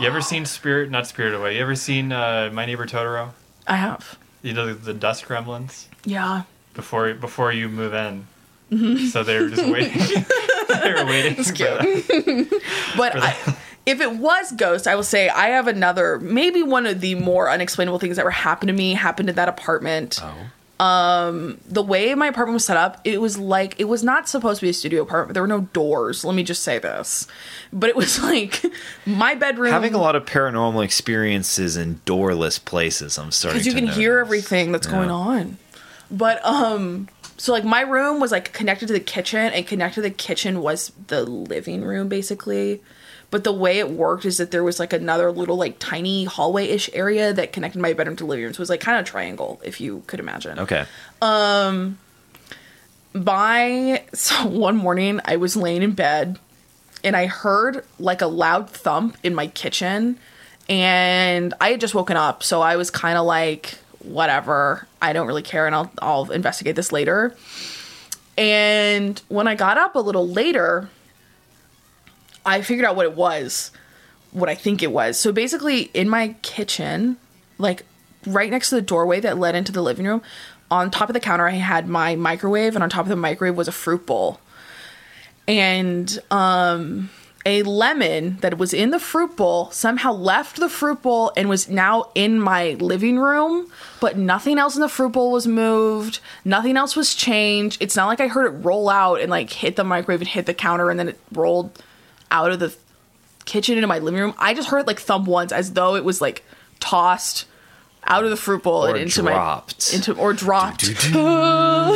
you ever seen spirit not spirit away you ever seen uh, my neighbor totoro I have. you know the, the dust gremlins Yeah. before before you move in Mm-hmm. so they're just waiting (laughs) They're waiting for that. (laughs) But I, if it was ghost, I will say I have another, maybe one of the more unexplainable things that ever happened to me happened in that apartment. Oh. The way my apartment was set up, it was like it was not supposed to be a studio apartment. There were no doors. Let me just say this, but it was (laughs) like my bedroom. Having a lot of paranormal experiences in doorless places, I'm starting because you can hear everything that's going on. But um, so like my room was like connected to the kitchen, and connected to the kitchen was the living room basically. But the way it worked is that there was like another little like tiny hallway ish area that connected my bedroom to the living room. So it was like kind of triangle, if you could imagine. Okay. Um, by (laughs) so one morning, I was laying in bed and I heard like a loud thump in my kitchen. And I had just woken up, so I was kind of like, whatever, I don't really care, and I'll, I'll investigate this later. And when I got up a little later, I figured out what it was, what I think it was. So basically, in my kitchen, like right next to the doorway that led into the living room, on top of the counter, I had my microwave, and on top of the microwave was a fruit bowl. And um, a lemon that was in the fruit bowl somehow left the fruit bowl and was now in my living room, but nothing else in the fruit bowl was moved. Nothing else was changed. It's not like I heard it roll out and like hit the microwave and hit the counter and then it rolled out of the kitchen into my living room. I just heard it like thump once as though it was like tossed out of the fruit bowl Or and into dropped. my into or dropped (laughs) uh,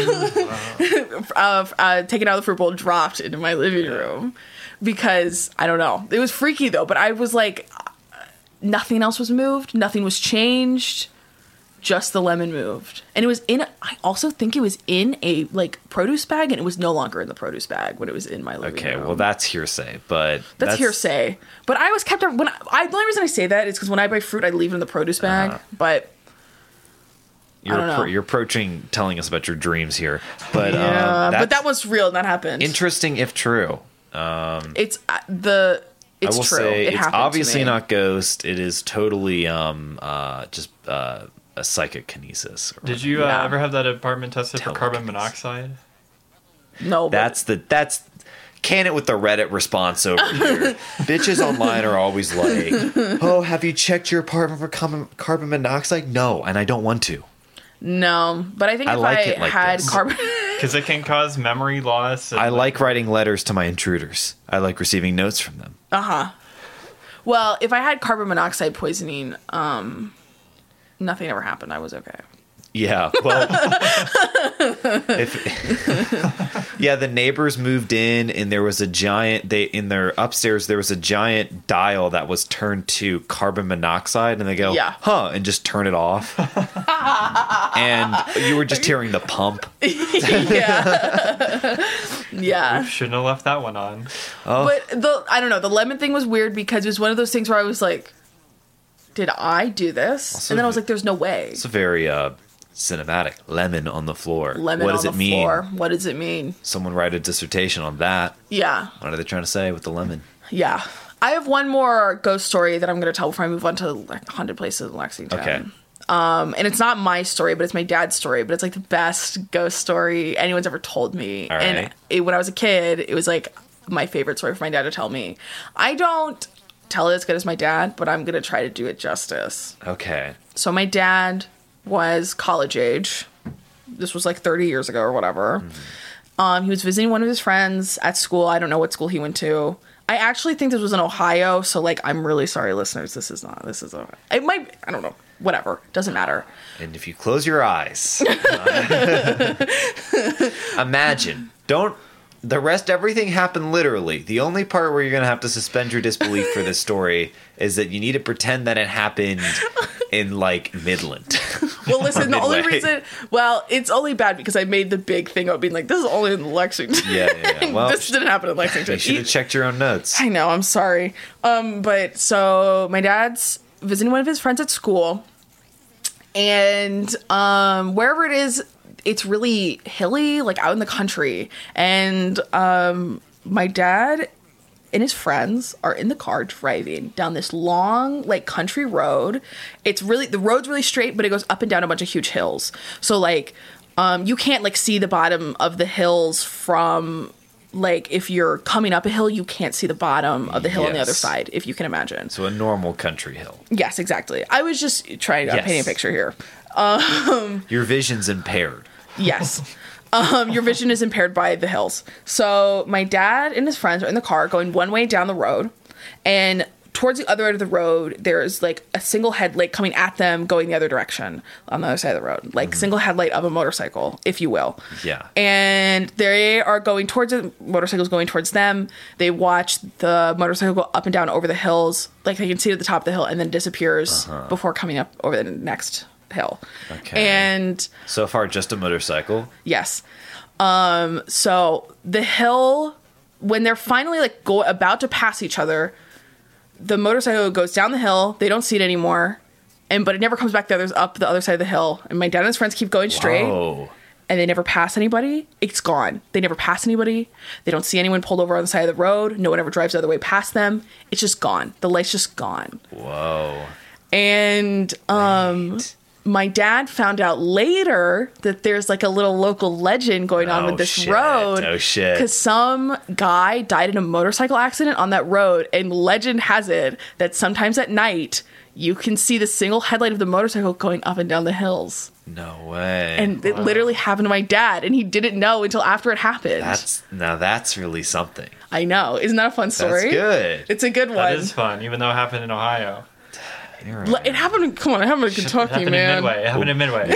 uh, taken out of the fruit bowl, dropped into my living room because I don't know. It was freaky though, but I was like, nothing else was moved, nothing was changed, just the lemon moved, and it was in. A, I also think it was in a like produce bag, and it was no longer in the produce bag when it was in my living Okay. room. Okay, well, that's hearsay, but That's, hearsay. But I was kept when I, I the only reason I say that is because when I buy fruit, I leave it in the produce bag. Uh-huh. But You're, don't know. appro- you're approaching telling us about your dreams here, but yeah, um, but that was real and that happened. interesting if true. it's uh, the it's I will true. say it it's obviously not ghost. It is totally um uh just uh a psychic kinesis. or Did you uh, Yeah. ever have that apartment tested for carbon monoxide? No, but That's the that's can it with the Reddit response over here. (laughs) Bitches online are always like, "Oh, have you checked your apartment for carbon, carbon monoxide?" No, and I don't want to. No, but I think I if like I it like had this. carbon, (laughs) Because it can cause memory loss. and, I like writing letters to my intruders. I like receiving notes from them. Uh huh. Well, if I had carbon monoxide poisoning, um, nothing ever happened. I was okay. Yeah, well, (laughs) if (laughs) yeah, the neighbors moved in, and there was a giant. They in their upstairs there was a giant dial that was turned to carbon monoxide, and they go, Yeah. huh, and just turn it off. (laughs) and you were just hearing the pump. yeah, yeah. Shouldn't have left that one on. Oh. But the I don't know. The lemon thing was weird because it was one of those things where I was like, "Did I do this?" Also and then I was like, "There's no way." It's a very uh, cinematic. Lemon on the floor. Lemon what on does the it mean? floor. What does it mean? Someone write a dissertation on that. Yeah, What are they trying to say with the lemon? yeah. I have one more ghost story that I'm going to tell before I move on to like, haunted places in Lexington. Okay. Um, and it's not my story, but it's my dad's story. But it's like the best ghost story anyone's ever told me. And it, when I was a kid, it was like my favorite story for my dad to tell me. I don't tell it as good as my dad, but I'm gonna try to do it justice. Okay. So my dad was college age. This was like 30 years ago or whatever. Um, he was visiting one of his friends at school. I don't know what school he went to. I actually think this was in Ohio, so like I'm really sorry, listeners. This is not. This is a. It might. I don't know. Whatever. Doesn't matter. And if you close your eyes, (laughs) imagine. Don't. The rest, everything happened literally. The only part where you're going to have to suspend your disbelief for this (laughs) story is that you need to pretend that it happened in like Midland. (laughs) Well, listen. (laughs) the only reason. Well, it's only bad because I made the big thing about being like, this is only in Lexington. yeah, yeah, yeah. Well, this didn't happen in Lexington. you should have checked your own notes. I know, I'm sorry. Um, but so my dad's visiting one of his friends at school, and um, wherever it is, it's really hilly, like out in the country. And um, my dad and his friends are in the car driving down this long, like country road. It's really the road's really straight, but it goes up and down a bunch of huge hills. So like, um, you can't like see the bottom of the hills from like if you're coming up a hill, you can't see the bottom of the hill on the other side, if you can imagine. So a normal country hill. Yes, exactly. I was just trying to Yes. paint a picture here. Your vision's impaired. Yes. Um, your vision is impaired by the hills. So my dad and his friends are in the car going one way down the road, and towards the other end of the road, there's like a single headlight coming at them going the other direction on the other side of the road, like single headlight of a motorcycle, if you will. Yeah. And they are going towards the motorcycle's going towards them. They watch the motorcycle go up and down over the hills, like they can see it at the top of the hill, and then disappears before coming up over the next hill. Okay. And So far, just a motorcycle. Yes. Um, so the hill, when they're finally like go about to pass each other, the motorcycle goes down the hill. They don't see it anymore, and but it never comes back the others up the other side of the hill. And my dad and his friends keep going straight, Oh, and they never pass anybody. It's gone. They never pass anybody. They don't see anyone pulled over on the side of the road. No one ever drives the other way past them. It's just gone. The light's just gone. whoa. And um Right. My dad found out later that there's like a little local legend going on Oh, with this shit. road. Oh, shit. Because some guy died in a motorcycle accident on that road, and legend has it that sometimes at night you can see the single headlight of the motorcycle going up and down the hills. No way. And it literally happened to my dad, and he didn't know until after it happened. that's now that's really something. I know. Isn't that a fun story? That's story? good. It's a good one. That is fun, even though it happened in Ohio. You're L- right. It happened. In, come on, it happened in It Kentucky, happened man. in Midway. It happened in Midway.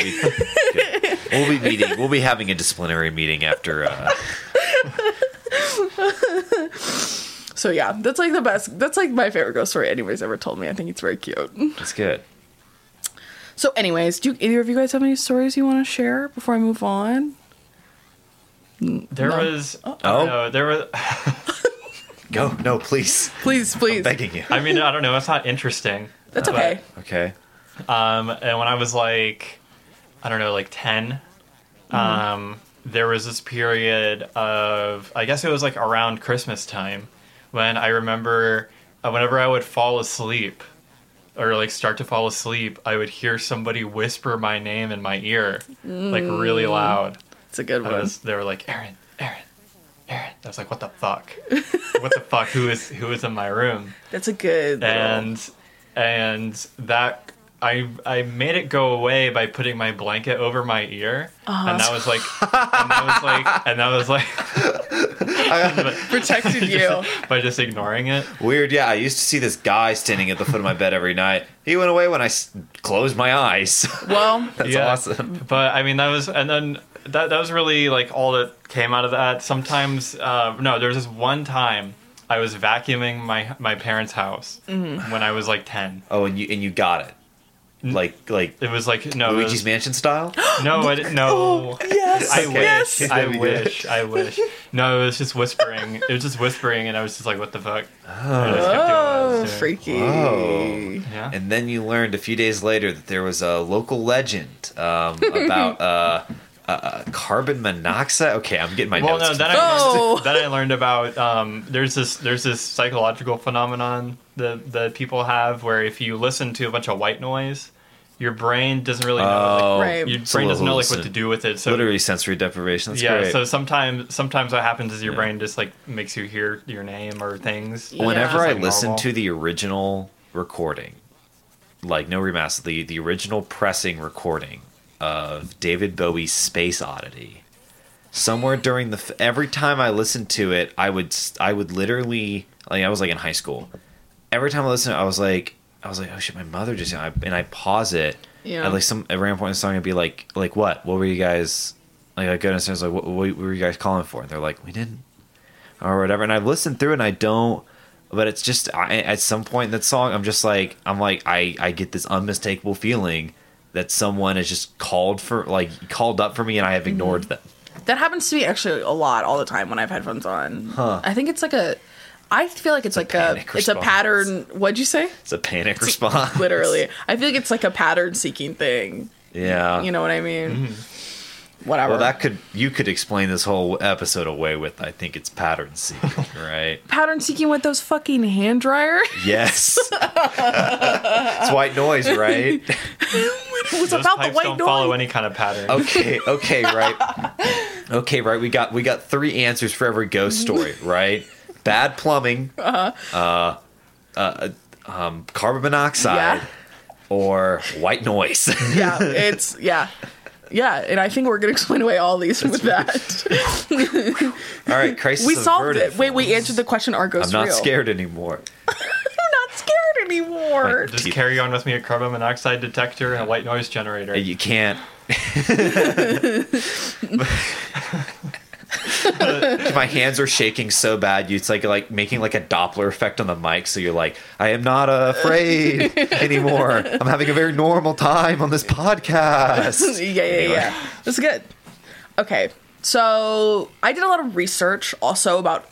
Good. (laughs) We'll be meeting. We'll be having a disciplinary meeting after. Uh, So yeah, that's like the best. That's like my favorite ghost story anybody's ever told me. I think it's very cute. that's good. So, anyways, do either of you guys have any stories you want to share before I move on? There No. was. Oh. No, there was. (laughs) Go. No, please. Please, please. Begging you. I mean, I don't know. It's not interesting. That's But, okay. Okay. Um, and when I was like, I don't know, like 10, um, there was this period of, I guess it was like around Christmas time, when I remember uh, whenever I would fall asleep or like start to fall asleep, I would hear somebody whisper my name in my ear, like really loud. It's a good I one. was, they were like, Aaron, Aaron, Aaron. I was like, what the fuck? what the fuck? Who is who is in my room? (laughs) That's a good. little- and and that I I made it go away by putting my blanket over my ear, and that was like, and that was like, (laughs) and that was like (laughs) protected (laughs) you. by just ignoring it. Weird. Yeah, I used to see this guy standing at the foot of my bed every night. He went away when I s- closed my eyes. Well, That's Yeah. awesome. But I mean, that was, and then that that was really like all that came out of that. Sometimes, uh, no, there was this one time I was vacuuming my my parents' house Mm-hmm. when I was like ten. Oh, and you and you got it. Like like It was like no, Luigi's was, Mansion style. (gasps) no, I didn't. (gasps) No, yes, I Okay. yes. wish. I (laughs) wish. I wish. No, it was just whispering. It was just whispering, and I was just like, "What the fuck?" I just kept doing what I Oh, freaky. Whoa. Yeah. And then you learned a few days later that there was a local legend um, about (laughs) uh, uh, carbon monoxide. Okay, I'm getting my well, notes. no. Then I Oh. learned, then I learned about um, there's this there's this psychological phenomenon that that people have where if you listen to a bunch of white noise, your brain doesn't really know. Oh, like, Right. your it's a brain doesn't know like what to do with it. So Literally sensory deprivation. That's yeah. great. So sometimes sometimes what happens is your Yeah. brain just like makes you hear your name or things. Yeah. Whenever Just, I listen normal. to the original recording, like no remaster, the the original pressing recording of David Bowie's Space Oddity, somewhere during the f- every time I listened to it, I would I would literally like I was like in high school. Every time I listened, I was like I was like oh shit, my mother just and I, and I pause it. Yeah. And like some at random point in the song, I'd be like like what what were you guys like I go downstairs like what, what were you guys calling for? And they're like we didn't or whatever. And I've listened through and I don't, but it's just I, at some point in that song, I'm just like I'm like I I get this unmistakable feeling that someone has just called for like called up for me and I have ignored them. That happens to me actually a lot all the time when I have headphones on. Huh. I think it's like a. I feel like it's, like a. panic It's a pattern. What'd you say? It's a panic response. (laughs) Literally, I feel like it's like a pattern seeking thing. Yeah. You know what I mean? Mm-hmm. Whatever. well, that could you could explain this whole episode away with I think it's pattern seeking, (laughs) right? pattern seeking with those fucking hand dryer. Yes. (laughs) it's white noise, right? It was Those about the pipes white don't noise. follow any kind of pattern. Okay, okay, (laughs) right. Okay, right. We got we got three answers for every ghost story, (laughs) right? Bad plumbing, uh-huh. uh, um, carbon monoxide, Yeah. or white noise. (laughs) Yeah, it's yeah. Yeah, and I think we're gonna explain away all these with that. All right, crisis. we solved averted, it. Wait, we answered the question. Are ghosts I'm not real? scared anymore. I'm not. Just Teeth. carry on with me a carbon monoxide detector and a white noise generator. You can't. (laughs) My hands are shaking so bad. You, it's like like making like a Doppler effect on the mic. So you're like, I am not afraid (laughs) anymore. I'm having a very normal time on this podcast. (laughs) yeah, yeah, yeah. That's good. Okay, so I did a lot of research also about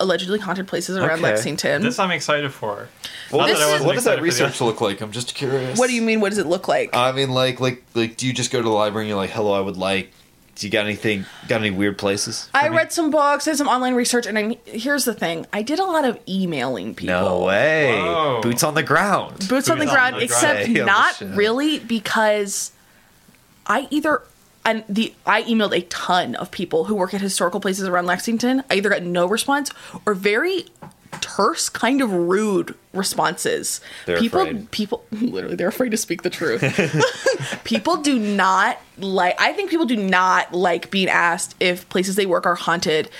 allegedly haunted places around Okay. Lexington. This I'm excited for. Well, Not This that I is- wasn't what does that excited for the research look like? I'm just curious. what do you mean? What does it look like? I mean, like, like, like, do you just go to the library and you're like, "Hello, I would like." Do you got anything? Got any weird places? I read some books, did some online research, and I, here's the thing: I did a lot of emailing people. No way. Whoa. Boots on the ground. boots on the Boots on ground, the except ground. On the not show. really because I either and the I emailed a ton of people who work at historical places around Lexington. I either got no response or very terse, kind of rude responses. They're people afraid. people (laughs) literally they're afraid to speak the truth. (laughs) people do not like I think people do not like being asked if places they work are haunted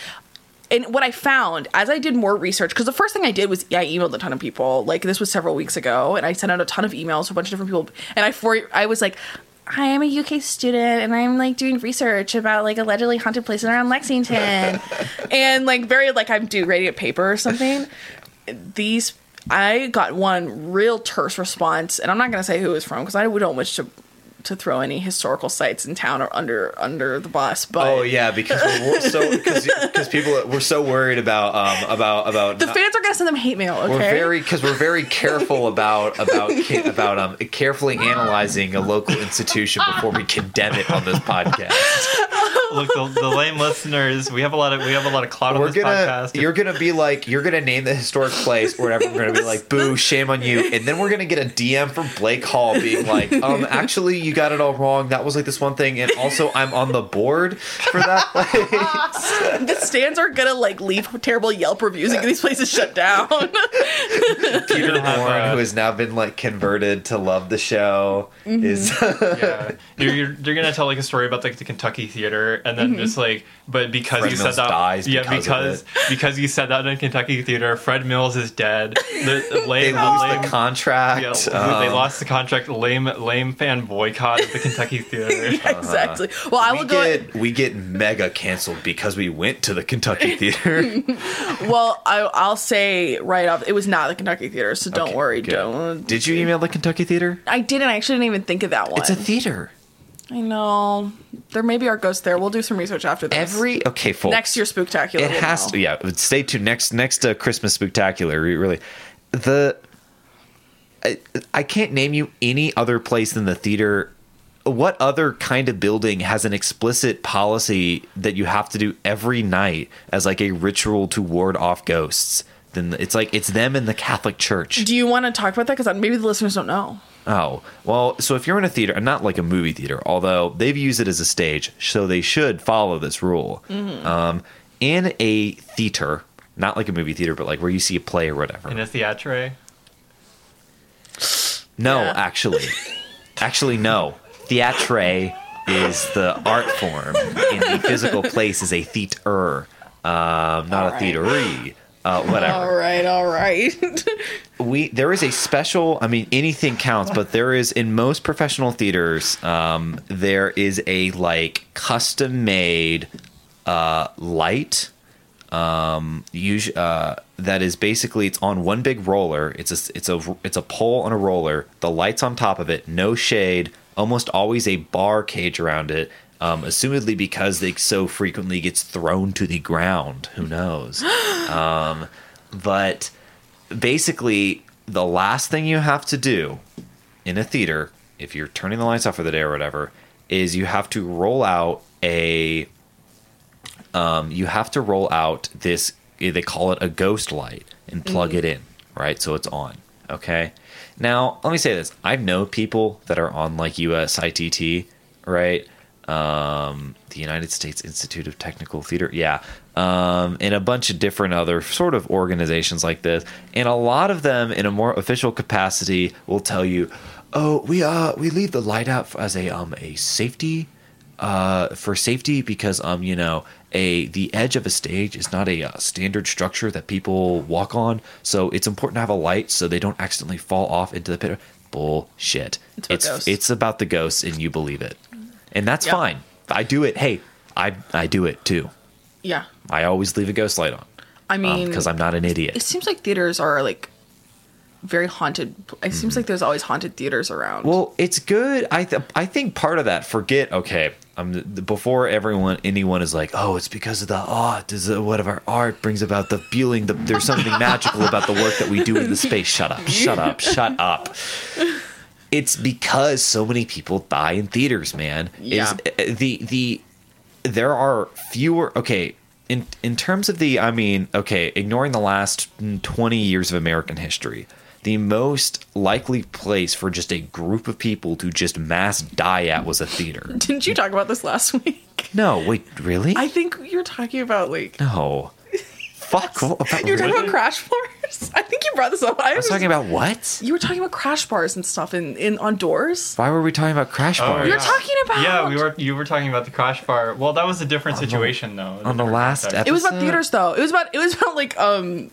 and what I found as I did more research, because the first thing I did was yeah, I emailed a ton of people. Like this was several weeks ago, and I sent out a ton of emails to a bunch of different people. And I for I was like, I am a UK student, and I'm like doing research about like allegedly haunted places around Lexington, (laughs) and like very like I'm due writing a paper or something. These I got one real terse response, and I'm not gonna say who it was from because I don't wish to to throw any historical sites in town or under under the bus. But Oh yeah, because we're, we're so (laughs) because people we're so worried about um about about the fans are gonna send them hate mail. Okay, We're very because (laughs) we're very careful about about about um carefully analyzing a local institution before we condemn it on this podcast. (laughs) Look, the, the lame listeners, we have a lot of we have a lot of clout We're this gonna podcast. you're gonna be like you're gonna name the historic place or whatever. We're gonna be like boo, shame on you, and then we're gonna get a DM from Blake Hall being like, um, actually you got it all wrong. That was like this one thing, and also I'm on the board for that (laughs) place. the stands are gonna like leave terrible Yelp reviews and get these places shut down. Peter gonna have, Bourne, uh, who has now been like converted to love the show, Mm-hmm. is yeah, you're, you're, you're gonna tell like a story about like the Kentucky theater, and then just like, but because Fred you Mills said that, dies yeah, because because because you said that in Kentucky theater, Fred Mills is dead. The, the (laughs) they lame, lose lame, the contract. Yeah, um, they lost the contract. Lame, lame fan boycott of the Kentucky (laughs) theater. exactly. Well, I will go. get we get mega canceled because we went to the Kentucky (laughs) theater. (laughs) well, I, I'll say right off, it was not the Kentucky Theater, so don't Okay, worry. good. Don't. Did you email the Kentucky theater? I didn't. I actually didn't even think of that one. It's a theater. I know. There maybe are ghosts there. We'll do some research after this. Every okay, folks. next year spooktacular. it we'll has know. to. Yeah, stay tuned. Next next uh, Christmas spectacular. Really, the I, I can't name you any other place than the theater. What other kind of building has an explicit policy that you have to do every night as like a ritual to ward off ghosts? Then it's like it's them in the Catholic Church. Do you want to talk about that? Because maybe the listeners don't know. Oh, well, so if you're in a theater, and not like a movie theater, although they've used it as a stage, so they should follow this rule. Um, in a theater, not like a movie theater, but like where you see a play or whatever. In a theatre. No, Yeah. actually. (laughs) actually, no. Theatre is the art form, and the physical place is a theater, um, not All a right. theatery. Uh, whatever. All right, all right. (laughs) we there is a special i mean anything counts but there is in most professional theaters um, there is a like custom made uh, light um, us- uh, that is basically it's on one big roller. It's a it's a it's a pole on a roller. The lights on top of it. No shade. Almost always a bar cage around it. Um, assumedly because they so frequently gets thrown to the ground. Who knows? (gasps) Um, but basically the last thing you have to do in a theater if you're turning the lights off for the day or whatever is you have to roll out a um, you have to roll out this they call it a ghost light and plug it in right? So it's on okay? Now let me say this. I know people that are on like USITT right? Um, the United States Institute of Technical Theater, yeah, um, and a bunch of different other sort of organizations like this. And a lot of them, in a more official capacity, will tell you, "Oh, we uh we leave the light out as a um a safety." Uh, for safety, because um, you know, a the edge of a stage is not a uh, standard structure that people walk on, so it's important to have a light so they don't accidentally fall off into the pit. Bullshit. It's about It's ghosts. it's about the ghosts, and you believe it, and that's Yeah. fine. I do it. Hey, I I do it too. Yeah. I always leave a ghost light on I mean, because I'm not an idiot. it seems like theaters are like very haunted. It seems like there's always haunted theaters around. Mm-hmm. Well, it's good. I th- I think part of that. Forget. Okay, the, before everyone, anyone is like, oh, it's because of the art. The, what of our art brings about the feeling? The, there's something magical about the work that we do in the space. Shut up. Shut up. Shut up. It's because so many people die in theaters, man. Yeah. Is uh, the the there are fewer. Okay. In, in terms of the, I mean, okay, ignoring the last 20 years of American history, the most likely place for just a group of people to just mass die at was a theater. (laughs) Didn't you talk about this last week? No, wait, really? I think you were talking about like no. Fuck. what about- you were talking really? about crash bars. (laughs) I think you brought this up. I I was talking about what? You were talking about crash bars and stuff in, in on doors. Why were we talking about crash Oh, bars? You're talking about- Yeah, we were. You were talking about the crash bar. Well, that was a different situation, though. on the last episode. It was about theaters though. It was about it was about like um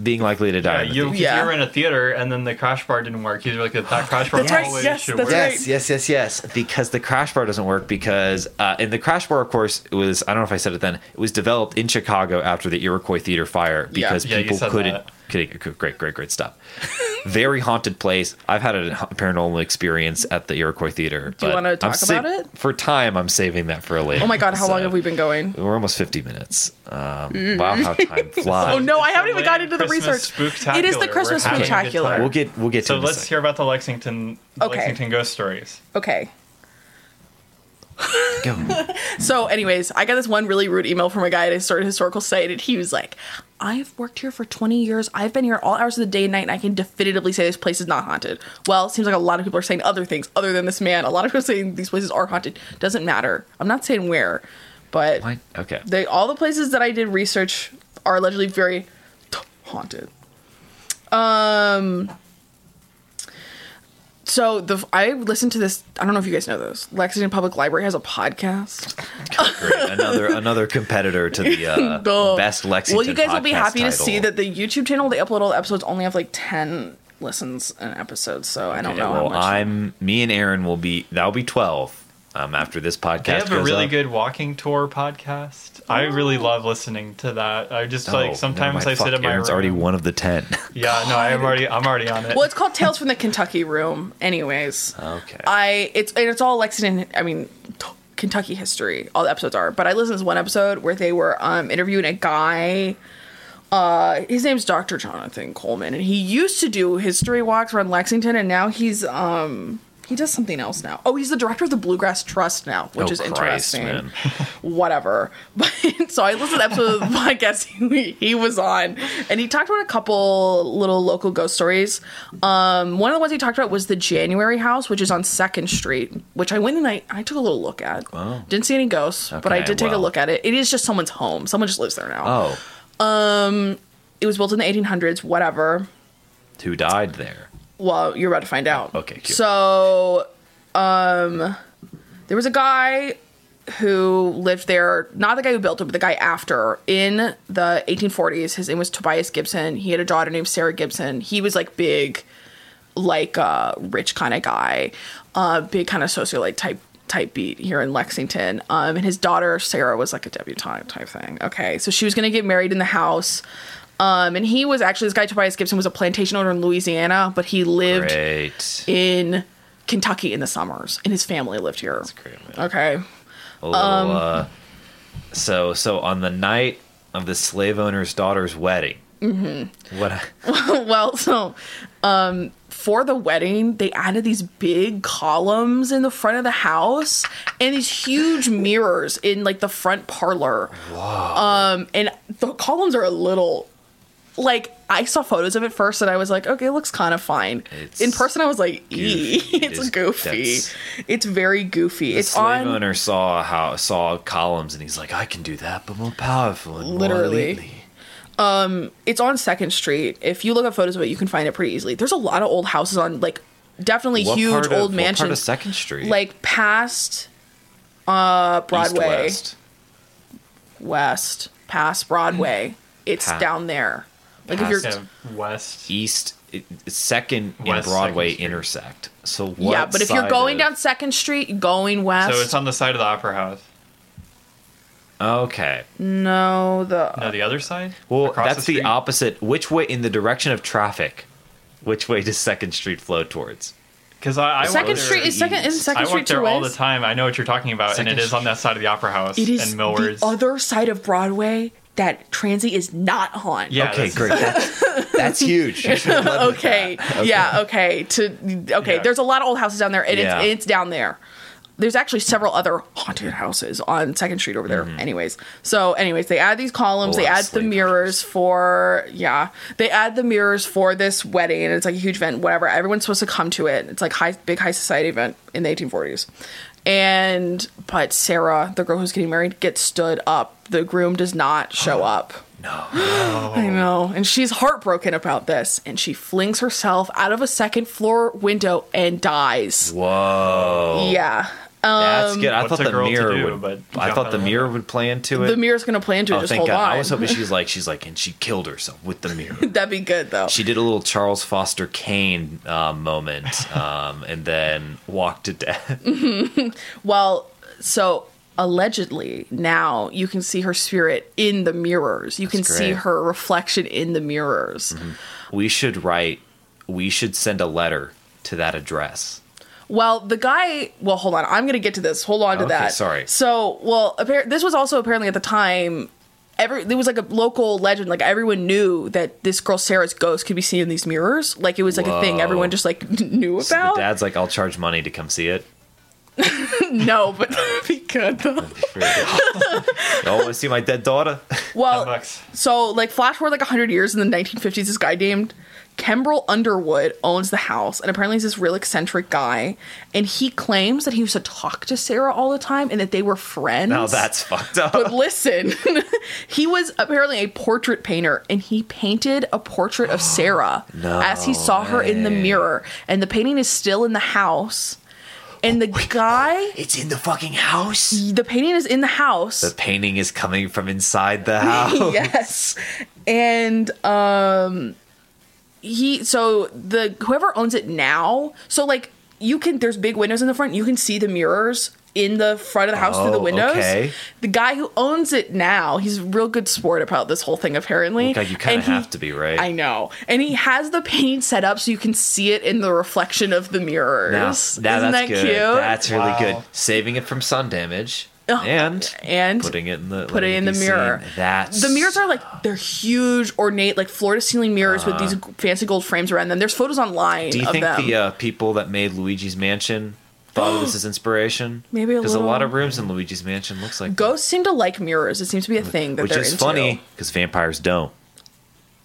Being likely to die. Yeah, in the you, theater. yeah. Yeah. you were in a theater, and then the crash bar didn't work. You were like, that crash bar That's right, always yes, should that's work. right. Yes, yes, yes, yes. Because the crash bar doesn't work because, uh, and the crash bar, of course, it was, I don't know if I said it then, it was developed in Chicago after the Iroquois Theater fire because Yeah, people said couldn't. that. Couldn't- Great, great, great stuff. Very haunted place. I've had a paranormal experience at the Iroquois Theater. Do you wanna talk sa- about it? For time, I'm saving that for a later. Oh my god, how long have we been going? We're almost 50 minutes. Um, wow, how time (laughs) flies. Oh no, I haven't even gotten into the Christmas research. It is the. Christmas We're a good spooktacular. time. We'll get we'll get to So it in let's hear about the Lexington the Okay. Lexington ghost stories. Okay. Go. (laughs) So, anyways, I got this one really rude email from a guy at a sort of historical site, and he was like, I've worked here for 20 years. I've been here all hours of the day and night, and I can definitively say this place is not haunted. Well, it seems like a lot of people are saying other things other than this man. A lot of people are saying these places are haunted. Doesn't matter. I'm not saying where, but Why- Okay. they all the places that I did research are allegedly very haunted. Um. So the I listened to this. I don't know if you guys know this. Lexington Public Library has a podcast. Great. Another another competitor to the uh, (laughs) Duh. best Lexington. Well, you guys will be happy to see that the YouTube channel they upload all the episodes only have like ten listens an episode. So I don't Okay, know how well, much. I'm me and Aaron will be that'll be twelve. Um, after this podcast, They have a really up. good walking tour podcast. I really love listening to that. I just Oh, like sometimes mind. I sit Fuck, in my Aaron's room. already one of the ten. (laughs) Yeah, no, I'm (laughs) already I'm already on it. well, it's called Tales from the Kentucky Room. Anyways, okay. I it's and it's all Lexington. I mean. t- Kentucky history, all the episodes are. But I listened to this one episode where they were um, interviewing a guy. Uh, his name's Dr. Jonathan Coleman, and he used to do history walks around Lexington, and now he's um he does something else now. Oh, he's the director of the Bluegrass Trust now, which Oh, is Christ, interesting. (laughs) Whatever. (laughs) But so I listened to the episode of the podcast (laughs) he, he was on, and he talked about a couple little local ghost stories. Um, one of the ones he talked about was the January House, which is on Second Street, which I went and I, I took a little look at. Didn't see any ghosts, but I did take a look at it. It is just someone's home. Someone just lives there now. oh, It was built in the 1800s. Whatever. who died there? Well, you're about to find out. Okay, cute. So, um, there was a guy who lived there, not the guy who built it, but the guy after in the 1840s. His name was Tobias Gibson. He had a daughter named Sarah Gibson. He was like big, like uh, rich kind of guy, uh, big kind of socialite type type beat here in Lexington. Um, and his daughter Sarah was like a debutante type thing. Okay, so she was gonna get married in the house. Um, and he was actually this guy Tobias Gibson was a plantation owner in Louisiana, but he lived Great. in Kentucky in the summers, and his family lived here. great, man. Okay. Little, Um, uh, so so on the night of the slave owner's daughter's wedding. Mm-hmm. What? (laughs) well, so um, for the wedding, they added these big columns in the front of the house and these huge mirrors in like the front parlor. Um, and the columns are a little like I saw photos of it first and I was like, okay, it looks kind of fine. It's In person, I was like, ee. (laughs) It it's goofy. It's very goofy. The it's slave on. owner saw how saw columns and he's like, I can do that, but more powerful and Literally. more elitely. It's on Second Street. If you look at photos of it, you can find it pretty easily. There's a lot of old houses on like definitely What huge of- old what mansions. part of Second Street? like past uh Broadway East, west, west. past Broadway. (clears throat) It's down there. Like if you're west. East, it, second in West Broadway Second intersect. So what yeah, but if you're going of- down Second Street, going west. So it's on the side of the opera house. okay, no the No, the other side. well Across that's the, street? opposite. Which way in the direction of traffic? Which way does Second Street flow towards? Because I, I Second walk there- Street is second is east. Second I Street walk there all ways. the time. I know what you're talking about, Second and it is on that side of the opera house It is and Millwards. the other side of Broadway that Transy is not on. Yeah, okay, that's- great. That's, (laughs) that's huge. You should've led with okay. Yeah. Okay. To okay. Yeah. There's a lot of old houses down there, and Yeah. it's it's down there. There's actually several other haunted houses on Second Street over there. Anyways, so anyways, they add these columns. Mm-hmm. They add the mirrors for yeah. They add the mirrors for this wedding, and it's like a huge event. Whatever. Everyone's supposed to come to it. It's like high big high society event in the 1840s. And but Sarah, the girl who's getting married, gets stood up. The groom does not show (gasps) up. No. (gasps) I know. And she's heartbroken about this. And she flings herself out of a second floor window and dies. Whoa. Yeah. That's good. I What's thought a the girl to mirror do would. but I thought the of mirror would play into it. The mirror's going to play into it. Oh, just thank hold God. on. I was hoping (laughs) she's like she's like, and she killed herself with the mirror. (laughs) That'd be good, though. she did a little Charles Foster Kane uh, moment, um, and then walked to death. (laughs) well, so allegedly now you can see her spirit in the mirrors. You can That's see great. her reflection in the mirrors. we should write. We should send a letter to that address. Well, the guy. Well, hold on. I'm going to get to this. Hold on to Okay, that. sorry. So, well, appar- this was also apparently at the time. Every there was like a local legend. Like everyone knew that this girl Sarah's ghost could be seen in these mirrors. Like it was like a thing. Everyone just like (laughs) knew So about. the dad's like, "I'll charge money to come see it." (laughs) no, but that'd be good though. (laughs) Y'all want to see my dead daughter? Well, so like flash forward like 100 years in the 1950s this guy named Kembrel Underwood owns the house and apparently he's this real eccentric guy and he claims that he used to talk to Sarah all the time and that they were friends. now that's (laughs) fucked up. but listen, (laughs) he was apparently a portrait painter and he painted a portrait of (gasps) Sarah No as he saw her in the mirror and the painting is still in the house. And the guy, It's in the fucking house. the painting is in the house. The painting is coming from inside the (laughs) house. yes and um he so the whoever owns it now so like you can there's big windows in the front you can see the mirrors in the front of the house through the Oh, windows okay. the guy who owns it now he's a real good sport about this whole thing apparently God, you kind And of he- have to be right. I know, and he has the painting set up so you can see it in the reflection of the mirrors. Now, now Isn't that's that good. cute? That's really Wow. good. Saving it from sun damage and and putting it in the put it in the mirror. That's The mirrors are like they're huge, ornate, like floor to ceiling mirrors with these fancy gold frames around them. There's photos online Uh-huh. Do you think them. the uh, people that made Luigi's Mansion thought of this as (gasps) inspiration? Maybe because a lot of rooms in Luigi's Mansion looks like Ghosts seem to like mirrors. It seems to be a thing that which they're is into. funny because vampires don't.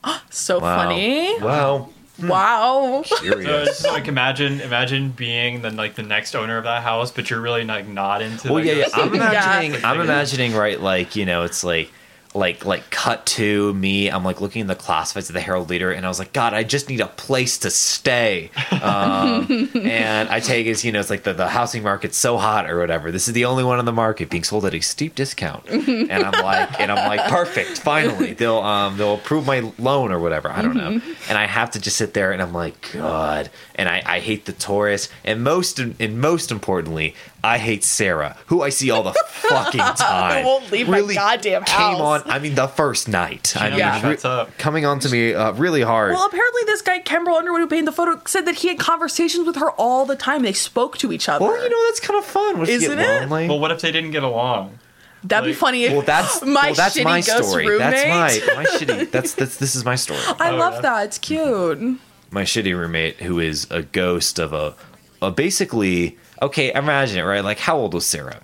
(gasps) So Wow. funny. Wow. Hmm. Wow. So Curious. it's like imagine imagine being the like the next owner of that house, but you're really like not into. well, the yeah, yeah. ghost I'm thing. (laughs) imagining. I'm imagining right, like you know, it's like. Like like cut to me, I'm like looking in the classifieds of the Herald Leader, and I was like, God, I just need a place to stay. Um, (laughs) and I take it as you know, it's like the, the housing market's so hot or whatever. This is the only one on the market being sold at a steep discount, and I'm like, and I'm like, perfect. Finally, they'll um they'll approve my loan or whatever. I don't know. And I have to just sit there, and I'm like, God. And I, I hate the tourists, and most and most importantly, I hate Sarah, who I see all the (laughs) fucking time. won't leave my goddamn house. Came on. I mean, the first night. I mean, Yeah. Shuts up. coming on to me uh, really hard. Well, apparently this guy Kembrel Underwood who painted the photo said that he had conversations with her all the time. They spoke to each other. Well, you know that's kind of fun. What Isn't get it? lonely? Well, what if they didn't get along? That'd be funny if Well, that's (laughs) my well, that's shitty my ghost story. roommate. That's my my (laughs) shitty. That's that's this is my story. I Oh, love yeah. that. It's cute. My shitty roommate, who is a ghost of a, a basically okay. Imagine it, right? Like, how old was Sarah?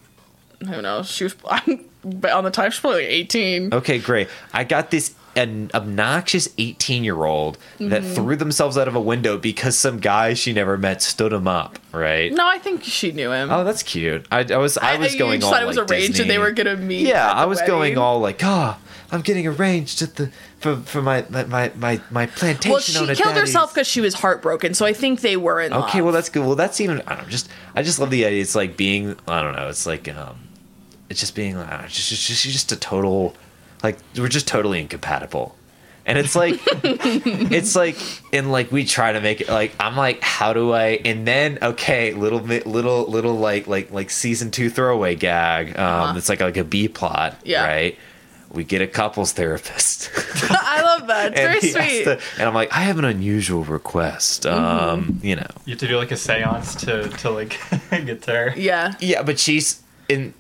Who knows? She was (laughs) on the time. She's probably like eighteen. Okay, great. I got this an obnoxious 18 year old that Mm-hmm. threw themselves out of a window because some guy she never met stood him up, right? No, I think she knew him. Oh, that's cute. I, I was I was you going all thought it was arranged and they were gonna meet. Yeah, I was going all like, oh, I'm getting arranged at the for for my my my my, plantation. Well, she killed herself because she was heartbroken. So I think they were in love. Okay, well that's good. Well, that's even. I don't know, just I just love the idea. It's like being. I don't know. It's like um, it's just being. Know, just just just, just a total. Like we're just totally incompatible. And it's like, (laughs) it's like, and like we try to make it like I'm like, how do I? And then okay, little little little like like like season two throwaway gag. Um, Uh-huh. it's like like a B plot, Yeah. right? We get a couples therapist. (laughs) I love that. It's very and, he has sweet. to- and I'm like, I have an unusual request. Um, you know, You have to do like a seance to to like (laughs) get to her. yeah. Yeah, but she's in.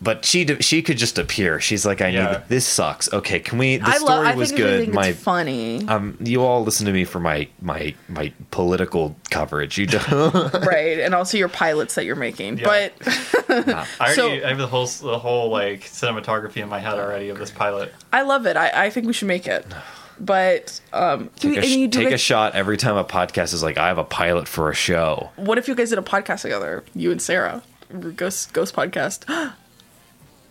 But she she could just appear. She's like, I Yeah. need this sucks. Okay, can we? The I story love. I was think, good. think My it's funny, um, you all listen to me for my my my political coverage. You don't. (laughs) right? And also your pilots that you're making. Yeah. But (laughs) I already So- I have the whole the whole like cinematography in my head already of this pilot. I love it. I, I think we should make it. (sighs) But um, do Take, a, and sh- you do take a shot every time a podcast is like, I have a pilot for a show. what if you guys did a podcast together? You and Sarah, Ghost Ghost podcast. (gasps) (gasps)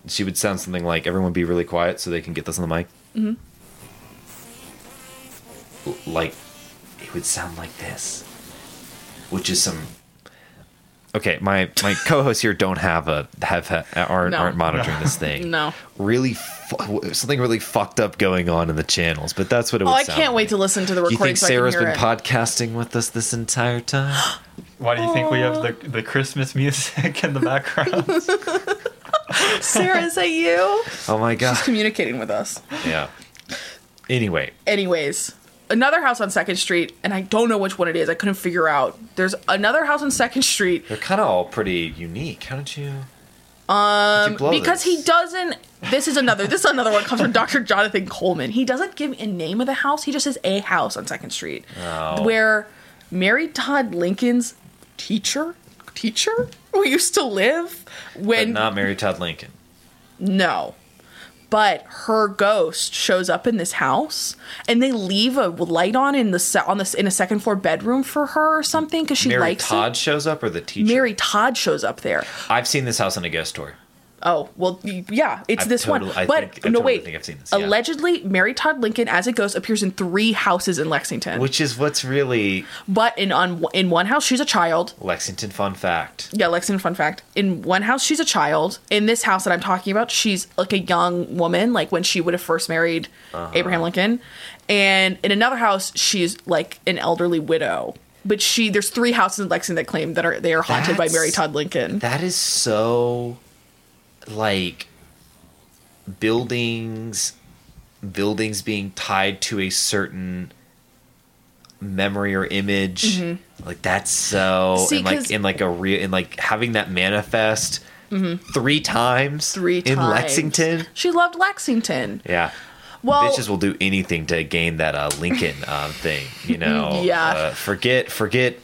She would sound something like, everyone be really quiet so they can get this on the mic. Mm-hmm. Like, it would sound like this, which is some. Okay, my my (laughs) co-hosts here don't have a have, ha aren't No. aren't monitoring this thing. No. really fu- something really fucked up going on in the channels, but that's what it Oh, I sound can't wait to listen to the Do you recording. think so I can hear been it. podcasting with us this entire time? (gasps) Why do you think we have the (gasps) the Christmas music in the background? (laughs) (laughs) Sarah, is that you? oh my god! She's communicating with us. Yeah. Anyway, Anyways, another house on Second Street, and I don't know which one it is. I couldn't figure out. There's another house on Second Street they're kind of all pretty unique. How did you? Um, because he doesn't. This is another. This is another one comes from (laughs) Dr. Jonathan Coleman. He doesn't give a name of the house. He just says a house on Second Street, Oh. where Mary Todd Lincoln's teacher teacher who used to live but when not Mary Todd Lincoln. No. But her ghost shows up in this house, and they leave a light on in the se- on this in a second floor bedroom for her or something because she Mary likes Todd it. shows up, or the teacher. Mary Todd shows up there. I've seen this house on a ghost tour. Oh well, yeah, it's I've this one. I But think- no, totally wait. think I've seen this, yeah. Allegedly, Mary Todd Lincoln as it goes, appears in three houses in Lexington. Which is what's really but in on in one house, she's a child. Lexington fun fact. Yeah, Lexington, fun fact. In one house, she's a child. In this house that I'm talking about, she's like a young woman, like when she would have first married Uh-huh. Abraham Lincoln. And in another house, she's like an elderly widow. But she, there's three houses in Lexington that claim that are they are haunted by Mary Todd Lincoln. That is so like buildings buildings being tied to a certain memory or image. Like that's so Mm-hmm. See, and like in like a real in like having that manifest three times Mm-hmm. Three in times. In lexington. She loved Lexington. Yeah. Well, Bitches will do anything to gain that uh, Lincoln (laughs) um, thing, you know. Yeah. Uh, forget forget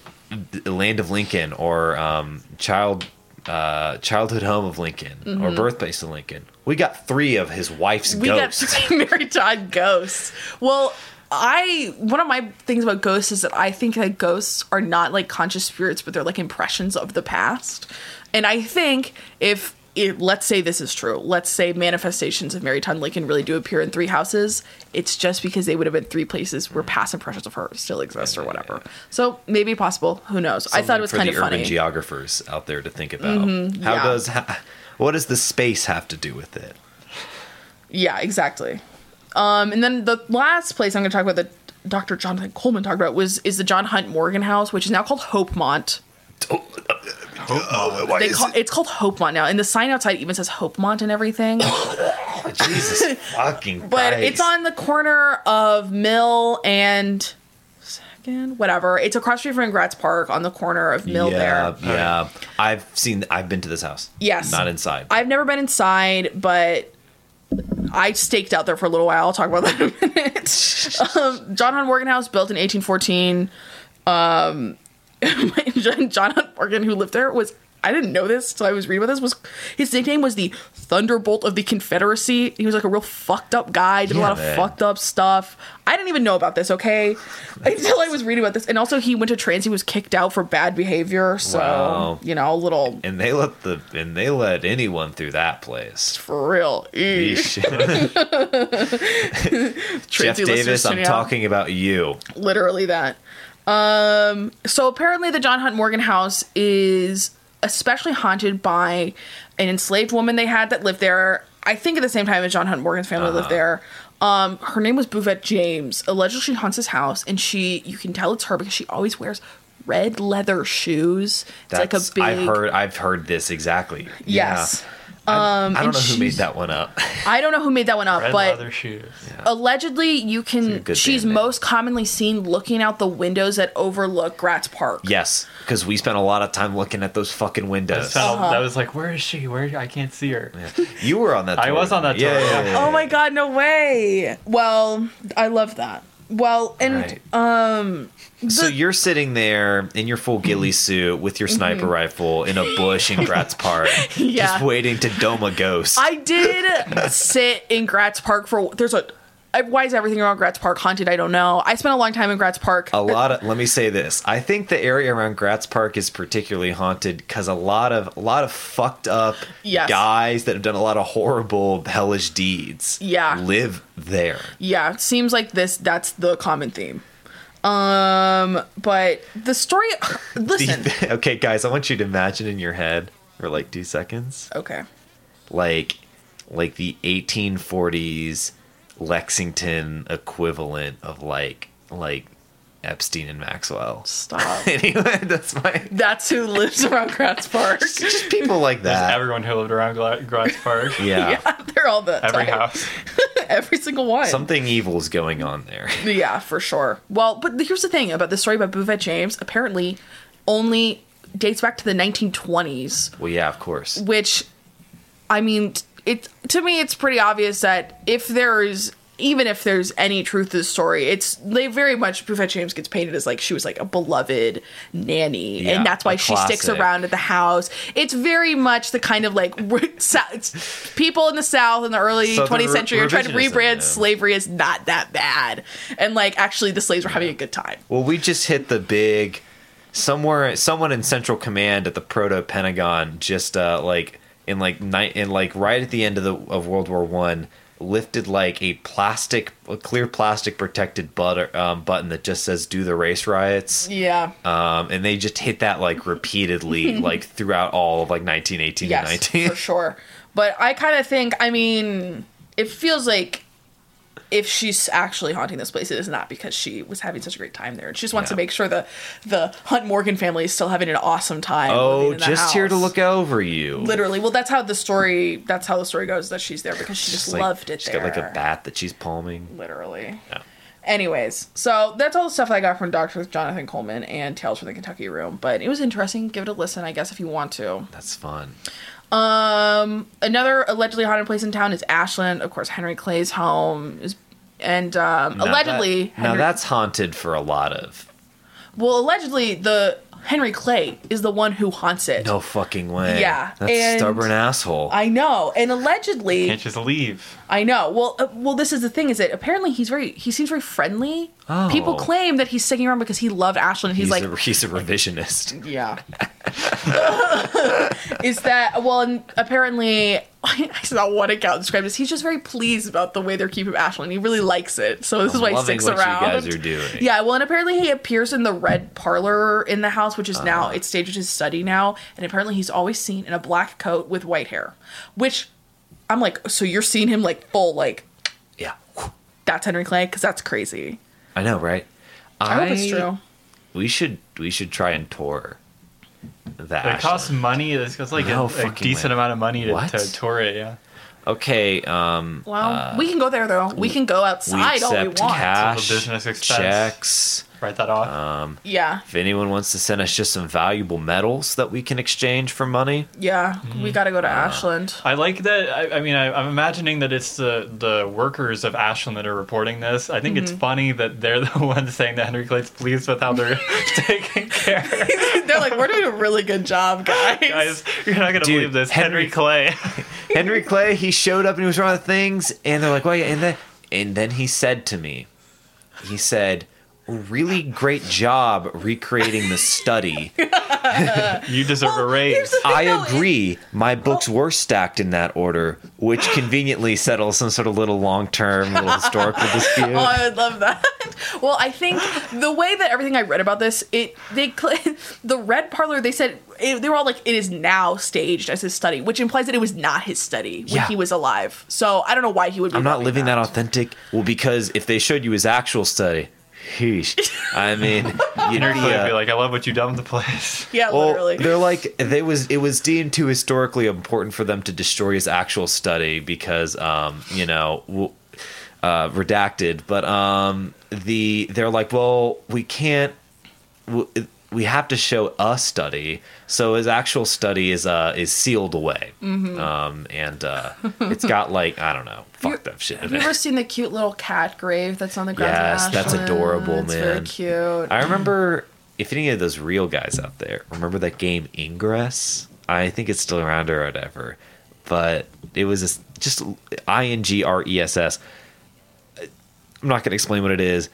the land of Lincoln or um, child uh, childhood home of Lincoln or birthplace of Lincoln. We got three of his wife's Mm-hmm. we ghosts. got (laughs) Mary Todd ghosts. Well, I one of my things about ghosts is that I think that ghosts are not like conscious spirits, but they're like impressions of the past. And I think if it, let's say this is true, let's say manifestations of Mary Todd Lincoln really do appear in three houses, it's just because they would have been three places where past impressions of her still exist or whatever. So maybe possible. Who knows? I thought it was Something kind of funny. geographers out there to think about. How Mm-hmm. yeah. does ha, what does the space have to do with it? Yeah, exactly. Um, and then the last place I'm going to talk about that Dr. Jonathan Coleman talked about was is the John Hunt Morgan House, which is now called Hopemont. Oh, why They is call, it- it's called Hopemont now, and the sign outside even says Hopemont and everything. (laughs) Jesus (laughs) fucking but Christ. it's on the corner of Mill and second, whatever. It's across street from Gratz Park on the corner of Mill yeah, there. yeah. I've seen. I've been to this house. Yes. not inside. I've never been inside, but I staked out there for a little while. I'll talk about that in a minute. (laughs) um, John Hunt Morgan House, built in 1814. Um, (laughs) John, Hunt Morgan, who lived there, was I didn't know this until I was reading about this. Was his nickname was the Thunderbolt of the Confederacy? He was like a real fucked up guy. Did a Yeah, lot of fucked up stuff. I didn't even know about this. Okay, (laughs) until I was reading about this, and also he went to trans. He was kicked out for bad behavior. So Wow. you know, a little And they let the and they let anyone through that place. for real. Eesh. (laughs) Jeff Davis, I'm out. talking about you. literally that. Um, so apparently, the John Hunt Morgan house is especially haunted by an enslaved woman they had that lived there. I think at the same time as John Hunt Morgan's family lived there. Um, her name was Buvette James. Allegedly, she haunts his house, and she you can tell it's her because she always wears red leather shoes. It's like a That's big. I've heard I've heard this exactly. Yes. Yeah. I- Um, I, don't know who made that one up. I don't know who made that one up, Red but leather shoes. allegedly you can. She's band name. most commonly seen looking out the windows that overlook Gratz Park. yes, because we spent a lot of time looking at those fucking windows. just found Uh-huh. I was like, where is she? Where I can't see her. You were on that. I was on that tour, yeah, yeah. yeah, yeah. Oh my god, no way. Well, I love that. Well, and Right. um So you're sitting there in your full ghillie suit with your sniper rifle in a bush in Gratz Park, (laughs) Mm-hmm. Yeah. just waiting to dome a ghost. I did sit in Gratz Park for there's a why is everything around Gratz Park haunted? I don't know. I spent a long time in Gratz Park. a lot of let me say this i think the area around gratz park is particularly haunted because a lot of a lot of fucked up Yes. guys that have done a lot of horrible hellish deeds Yeah. live there Yeah, it seems like this that's the common theme. Um but the story (sighs) listen. thi- (laughs) okay guys i want you to imagine in your head for like two seconds okay. like like the 1840s lexington equivalent of like like epstein and maxwell Stop. (laughs) anyway that's my That's who lives around Gratz Park. just people like There's that everyone who lived around Gla- Grass Park. yeah. (laughs) yeah, they're all the Every type. house. (laughs) Every single one. something evil's going on there Yeah, for sure. Well, but here's the thing about the story about Bouvet James. Apparently, only dates back to the 1920s, well yeah of course which, I mean, it to me it's pretty obvious that if there's even if there's any truth to the story, it's they very much Bouvet James gets painted as like she was like a beloved nanny, Yeah, and that's why she sticks around at the house. It's very much the kind of like (laughs) people in the South in the early Southern 20th century are trying to rebrand yeah. slavery as not that bad, and like actually the slaves were having a good time. Well, we just hit the big somewhere. Someone in Central Command at the proto Pentagon just uh, like in like night in like right at the end of the of World War One lifted like a plastic, a clear plastic protected butter, um, button that just says "Do the race riots." Yeah. Um, and they just hit that like repeatedly, (laughs) like throughout all of like 1918 yes, and 19. for sure. But I kind of think, I mean, it feels like if she's actually haunting this place, it is not because she was having such a great time there. And she just wants Yeah. to make sure the the Hunt Morgan family is still having an awesome time. Oh, living in the just here to look over you. Literally, well, that's how the story. That's how the story goes. That she's there because she just Just, like, loved it She's there. got like a bat that she's palming. Literally. Yeah. Anyways, so that's all the stuff I got from Dr. Jonathan Coleman and Tales from the Kentucky Room. But it was interesting. Give it a listen, I guess, if you want to. That's fun. Um, another allegedly haunted place in town is Ashland. Of course, Henry Clay's home is, and um, Now allegedly, that- now that's haunted for a lot of. well, allegedly the Henry Clay is the one who haunts it. No fucking way. Yeah, That's a and stubborn asshole. I know, and allegedly, Can't just leave. I know. Well, uh, well, this is the thing: is that apparently he's very, he seems very friendly. Oh. People claim that he's sticking around because he loved Ashland. He's, he's, like, a, he's a revisionist. Yeah. (laughs) (laughs) is that well? And apparently, (laughs) I saw one account described this. He's just very pleased about the way they're keeping Ashland. He really likes it, so this is I'm why he sticks what you around. guys are doing. Yeah. Well, and apparently he appears in the red parlor in the house, which is now Uh-huh. it's staged as his study now. And apparently he's always seen in a black coat with white hair, which I'm like, so you're seeing him like full like Yeah. that's Henry Clay because that's crazy. I know, right? I, hope it's true. We should we should try and tour that. It costs money. It costs like No a, a decent way. amount of money to, What? to tour it. Yeah. Okay, um Well, we can go there though. We can go we outside all we accept want. cash, a business expense. checks. Write that off. Um, Yeah, if anyone wants to send us just some valuable metals that we can exchange for money, yeah. We got to go to Ashland. I like that. I, I mean, I, I'm imagining that it's the the workers of Ashland that are reporting this. I think Mm-hmm. it's funny that they're (laughs) the ones saying that Henry Clay's pleased with how they're (laughs) taking care. (laughs) They're like, we're doing a really good job, guys. Guys, you're not gonna Dude, believe this. Henry- Henry, Clay. Henry Clay, he showed up and he was wrong with things, and they're like, "Well, yeah," and then and then he said to me, he said, "Really great job recreating the study." (laughs) you deserve Well, a raise. here's the thing, I it- agree. My books were stacked in that order, which conveniently settles some sort of little long-term, little historical (laughs) oh, dispute. Oh, I would love that. Well, I think the way that everything I read about this, it they (laughs) the red parlor they said it, they were all like it is now staged as his study, which implies that it was not his study when Yeah. he was alive. So I don't know why he would. be I'm not rubbing living that authentic. Well, because if they showed you his actual study, heesh. I mean, you know, Henry Clay would be uh, like, I love what you done with the place. (laughs) Yeah, well, literally. they're like they was it was deemed too historically important for them to destroy his actual study because um you know uh redacted but um the they're like well we can't w- we have to show a study so his actual study is uh is sealed away Mm-hmm. um and uh it's got like i don't know fucked up shit Have you ever seen the cute little cat grave that's on the ground? Yes, that's adorable, it's man. cute. I remember if any of those real guys out there remember that game Ingress. I think it's still around or whatever, but it was this, just I N G R E S S. I'm not going to explain what it is.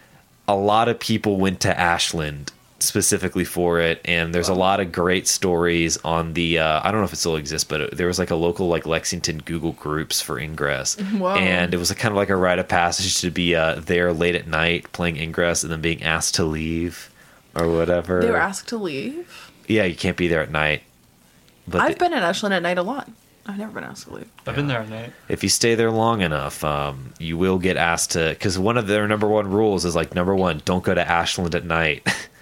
A lot of people went to Ashland specifically for it, and there's a lot of great stories on the. Uh, I don't know if it still exists, but it, there was like a local like Lexington Google groups for Ingress, (laughs) Whoa. and it was a, kind of like a rite of passage to be uh, there late at night playing Ingress and then being asked to leave or whatever. they were asked to leave. yeah, you can't be there at night. But I've the- been in Ashland at night a lot. I've never been asked to leave. I've been there, Nate. if you stay there long enough, um, you will get asked to. Because one of their number one rules is like number one, don't go to Ashland at night, (laughs)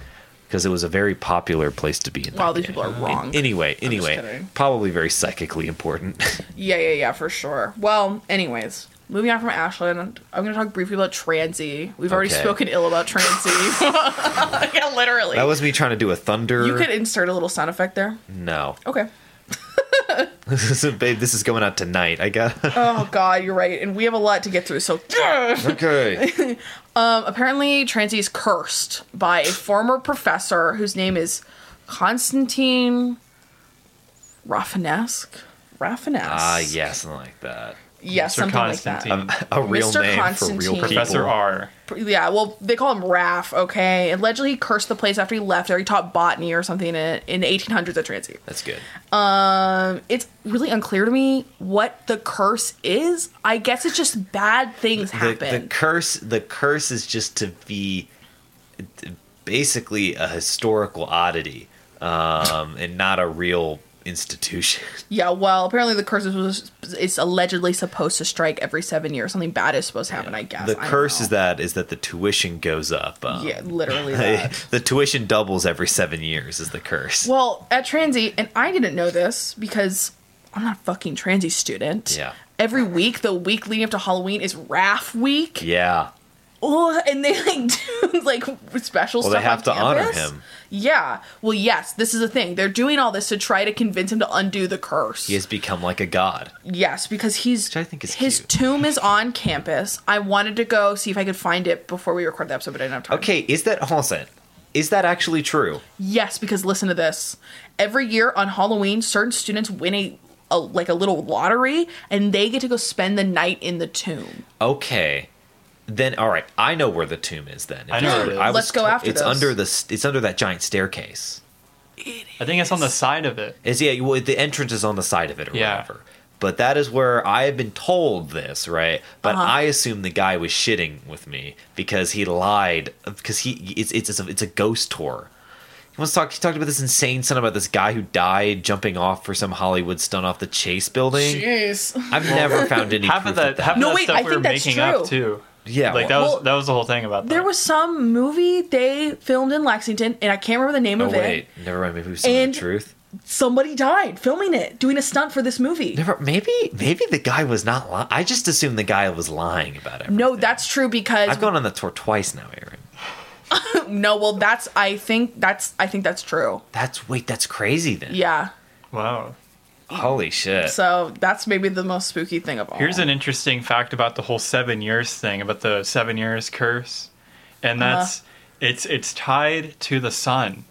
because it was a very popular place to be in. Wow, these game. people are wrong. Anyway, anyway, probably very psychically important. (laughs) Yeah, yeah, yeah, for sure. Well, anyways, moving on from Ashland, I'm going to talk briefly about Transy. We've already spoken ill about Transy. (laughs) yeah, literally. that was me trying to do a thunder. you could insert a little sound effect there. no, Okay. (laughs) this is babe. This is going out tonight. I got. Oh God, you're right, and we have a lot to get through. So, okay. Um, apparently, Transy is cursed by a former professor whose name is Constantine Rafinesque. Rafinesque. Ah, yeah, something like that. Yeah, Mr. something like that. Constantine. A real Mr. name for real people. Professor R. Yeah, well, they call him Raff, okay? Allegedly, he cursed the place after he left there. He taught botany or something in, in the 1800s at Transy. That's good. Um, it's really unclear to me what the curse is. I guess it's just bad things the, happen. the curse the curse is just to be basically a historical oddity um, and not a real institution yeah, well, apparently the curse is, is allegedly supposed to strike every seven years. Something bad is supposed to happen, I guess. the I curse is that is that the tuition goes up um, Yeah, literally (laughs) that. the tuition doubles every seven years is the curse Well, at Transy, and I didn't know this because I'm not a fucking Transy student. Yeah. Every week, the week leading up to Halloween is RAF week. yeah Oh, and they like (laughs) do like special well stuff. they have to honor him Yeah. Well, yes, this is the thing. They're doing all this to try to convince him to undo the curse. he has become like a god Yes, because he's Which I think is his cute. tomb is on campus. I wanted to go see if I could find it before we record the episode, but I didn't have time. okay is that hold on is that actually true Yes, because listen to this. Every year on Halloween, certain students win a, a like a little lottery, and they get to go spend the night in the tomb. okay then all right i know where the tomb is then I know where it is. I Let's go to- after it's this. under the it's under that giant staircase I think it's on the side of it. Is yeah, well, the entrance is on the side of it or Yeah. whatever. But that is where I have been told this, right? But Uh-huh. I assume the guy was shitting with me because he lied because he it's it's it's a, it's a ghost tour. He wants to talk. He talked about this insane son about this guy who died jumping off for some Hollywood stunt off the Chase building. Jeez. I've never found (laughs) any Half proof of that, of that. half No, of that wait, stuff I we think were that's making up too. Yeah, Like that well, Well, was that was the whole thing about that. There was some movie they filmed in Lexington, and I can't remember the name oh of wait, it. never mind. Maybe it was some And- the truth. Somebody died filming it, doing a stunt for this movie. Never. Maybe maybe the guy was not lying. I just assumed the guy was lying about it. No, that's true because I've gone on the tour twice now, Aaron. (laughs) no, well, that's I think that's I think that's true. That's wait, that's crazy then. Yeah. Wow. Holy shit. So that's maybe the most spooky thing of all. Here's an interesting fact about the whole seven years thing, about the seven years curse, and Uh-huh. that's it's it's tied to the sun.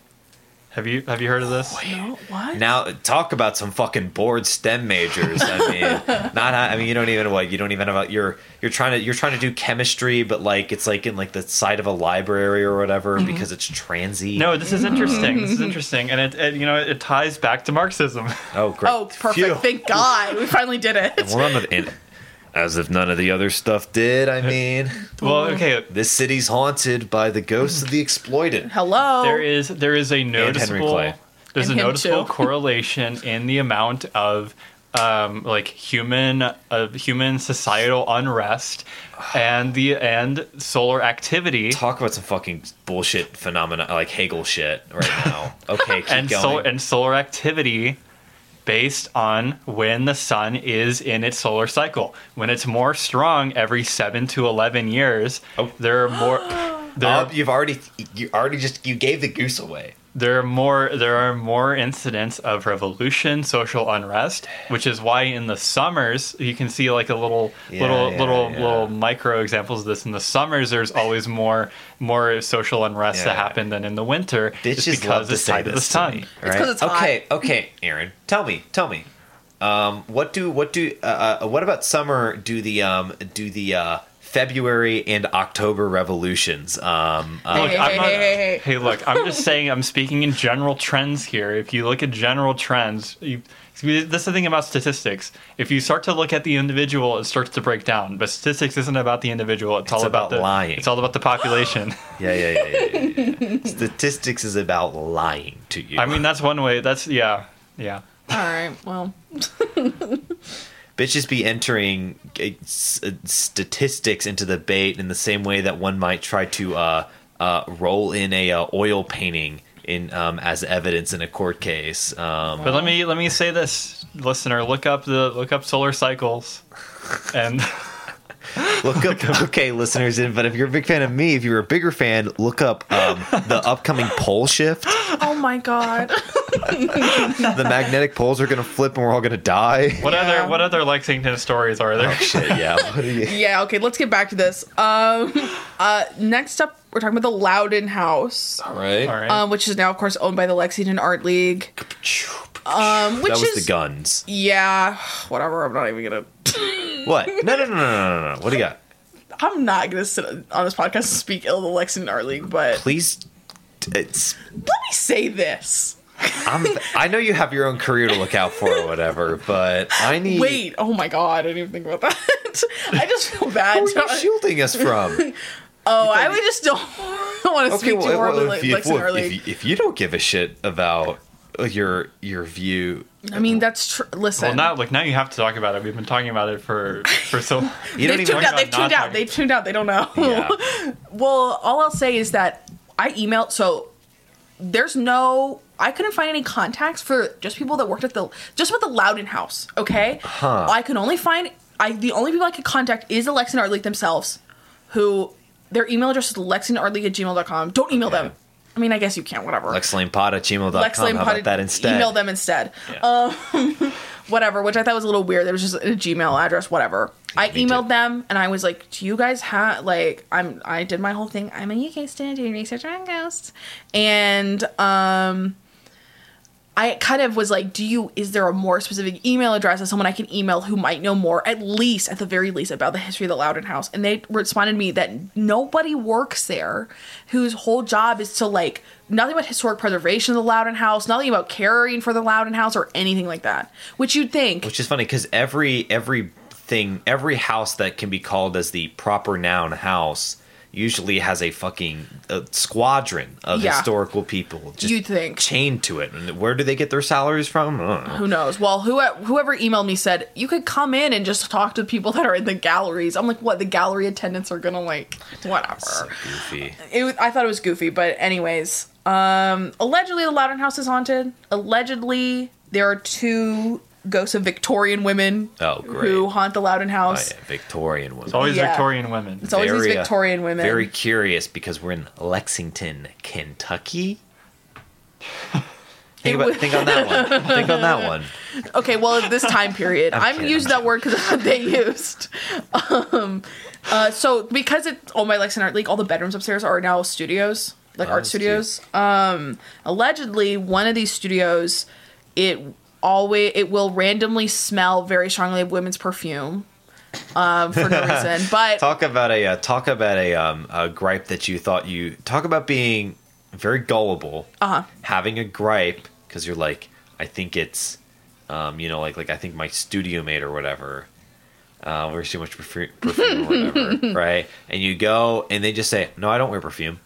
Have you have you heard of this? no, what? Now talk about some fucking bored STEM majors. I mean, (laughs) not. I mean, you don't even what you don't even about you're you're trying to you're trying to do chemistry, but like it's like in like the side of a library or whatever Mm-hmm. because it's transy. No, this is interesting. this is (laughs) interesting, and it, it you know it ties back to Marxism. Oh, great. oh, perfect. Phew. Thank God. We finally did it. Well, none of and as if none of the other stuff did. I mean, well, okay, this city's haunted by the ghosts of the exploited. Hello. there is there is a Henry noticeable Clay. there's And a noticeable (laughs) correlation in the amount of um, like human uh, human societal unrest and the and solar activity Talk about some fucking bullshit phenomena like Hegel shit right now. (laughs) Okay, keep and going. solar and solar activity based on when the sun is in its solar cycle. When it's more strong every seven to eleven years, Oh. there are more. (gasps) There, Uh, you've already you already just you gave the goose away. There are more there are more incidents of revolution social unrest which is why in the summers you can see like a little Yeah, little yeah, little yeah. little micro examples of this in the summers there's always more more social unrest that Yeah. happen than in the winter Bitches just love because to it's say tied to the this to sun me, It's 'cause it's hot. okay, okay, Aaron, tell me, tell me, um, what do what do uh, uh, what about summer? Do the um do the uh, February and October revolutions? Um, uh, Hey, hey, I'm hey, not- hey, hey, hey. look i'm just saying i'm speaking in general trends here if you look at general trends you that's the thing about statistics. If you start to look at the individual, it starts to break down. But statistics isn't about the individual. It's, all about, about the lying. It's all about the population. (gasps) yeah, yeah, yeah, yeah, yeah, yeah. Statistics is about lying to you. I mean, that's one way. That's yeah, yeah. All right. Well, (laughs) bitches be entering s- uh, statistics into the bait in the same way that one might try to uh, uh, roll in a uh, oil painting in um, as evidence in a court case. Um, But let me let me say this, listener. Look up the look up solar cycles, and (laughs) look up, okay, listeners. In but if you're a big fan of me, if you're a bigger fan, look up um, the upcoming pole shift. oh my God. (laughs) The magnetic poles are going to flip, and we're all going to die. what Yeah. other what other Lexington stories are there? Oh shit! Yeah. (laughs) What are you? yeah. Okay. Let's get back to this. Um. Uh. Next up, we're talking about the Loudon House, All right. All right. um, which is now, of course, owned by the Lexington Art League. Um. Which that was is the guns. yeah. (sighs) Whatever. I'm not even gonna. (laughs) What? No, no, no, no, no, no, no. What do you got? I'm not gonna sit on this podcast and speak ill of the Lexington Art League, but Please. It's. let me say this. I'm, (laughs) I know you have your own career to look out for or whatever, but I need. Wait. Oh my God. I didn't even think about that. (laughs) I just feel bad. Who are you shielding us from? oh, I would just don't want to Okay, speak too well, horribly well, like if, well, if, you, if you don't give a shit about your your view, I mean, that's true. Listen. well, now like now you have to talk about it. We've been talking about it for for so. (laughs) you don't they've tuned out. They've tuned out. They've tuned out. They don't know. Yeah. (laughs) well, all I'll say is that I emailed. So there's no. I couldn't find any contacts for just people that worked at the just with the Loudon House. Okay. Huh. I could only find. I the only people I could contact is the and Art League themselves, who their email address is lexingtonartleague at gmail.com. Don't email them. I mean, I guess you can't, Whatever. LexLanePod at gmail.com. Lex How about that instead? Email them instead. Yeah. Um, (laughs) whatever, which I thought was a little weird. There was just a Gmail address, whatever. I emailed too. them and I was like, "Do you guys have like I'm I did my whole thing. I'm a UK student doing research on ghosts." And um I kind of was like, "Do you is there a more specific email address of someone I can email who might know more at least at the very least about the history of the Loudon House?" And they responded to me that nobody works there whose whole job is to like nothing about historic preservation of the Loudon House, nothing about caring for the Loudon House or anything like that. Which you'd think Which is funny because every every thing, every house that can be called as the proper noun house usually has a fucking uh squadron of Yeah. historical people just You'd think. chained to it. And where do they get their salaries from? Know. Who knows? Well, who, whoever emailed me said you could come in and just talk to people that are in the galleries. I'm like, what? The gallery attendants are gonna like whatever. So goofy. it I thought it was goofy, but anyways, um, allegedly the Loudon House is haunted. Allegedly, there are two ghosts of Victorian women Oh, great. who haunt the Loudon Oh, House. yeah, Victorian women. It's always Yeah. Victorian women. It's always these Very, uh, Victorian women. Very curious because we're in Lexington, Kentucky. (laughs) Think about think on that one. Think on that one. (laughs) Okay, well, at this time period, I'm I'm, kidding, using that word because that's what they used. (laughs) Um, uh, so because it's owned my Lexington Art League, all the bedrooms upstairs are now studios, like Oh, art studios. Um, allegedly, one of these studios, it always it will randomly smell very strongly of women's perfume. Um, for no (laughs) reason, but Talk about a uh, talk about a um a gripe that you thought you talk about being very gullible. uh-huh. Having a gripe because you're like I think it's um you know like like I think my studio mate or whatever uh wears too much perfu- perfume or whatever (laughs) right and you go and they just say no I don't wear perfume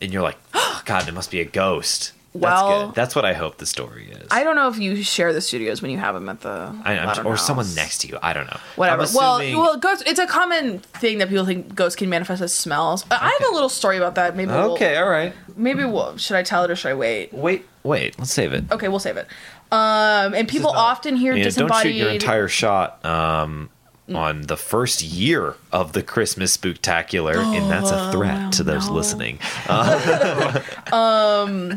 and you're like oh, (gasps) God it must be a ghost. That's Well- good. That's what I hope the story is. I don't know if you share the studios when you have them at the I, I'm, or someone next to you. I don't know. whatever. I'm well, well, ghosts. It's a common thing that people think ghosts can manifest as smells. I have a little story about that. Maybe. we'll- okay, all right. maybe we'll, should I tell it or should I wait? Wait, wait. Let's save it. Okay, we'll save it. Um, and people not- often hear don't disembodied. shoot your entire shot um, on the first year of the Christmas Spooktacular, and that's a threat to those (gasps) no. listening. (laughs) (laughs)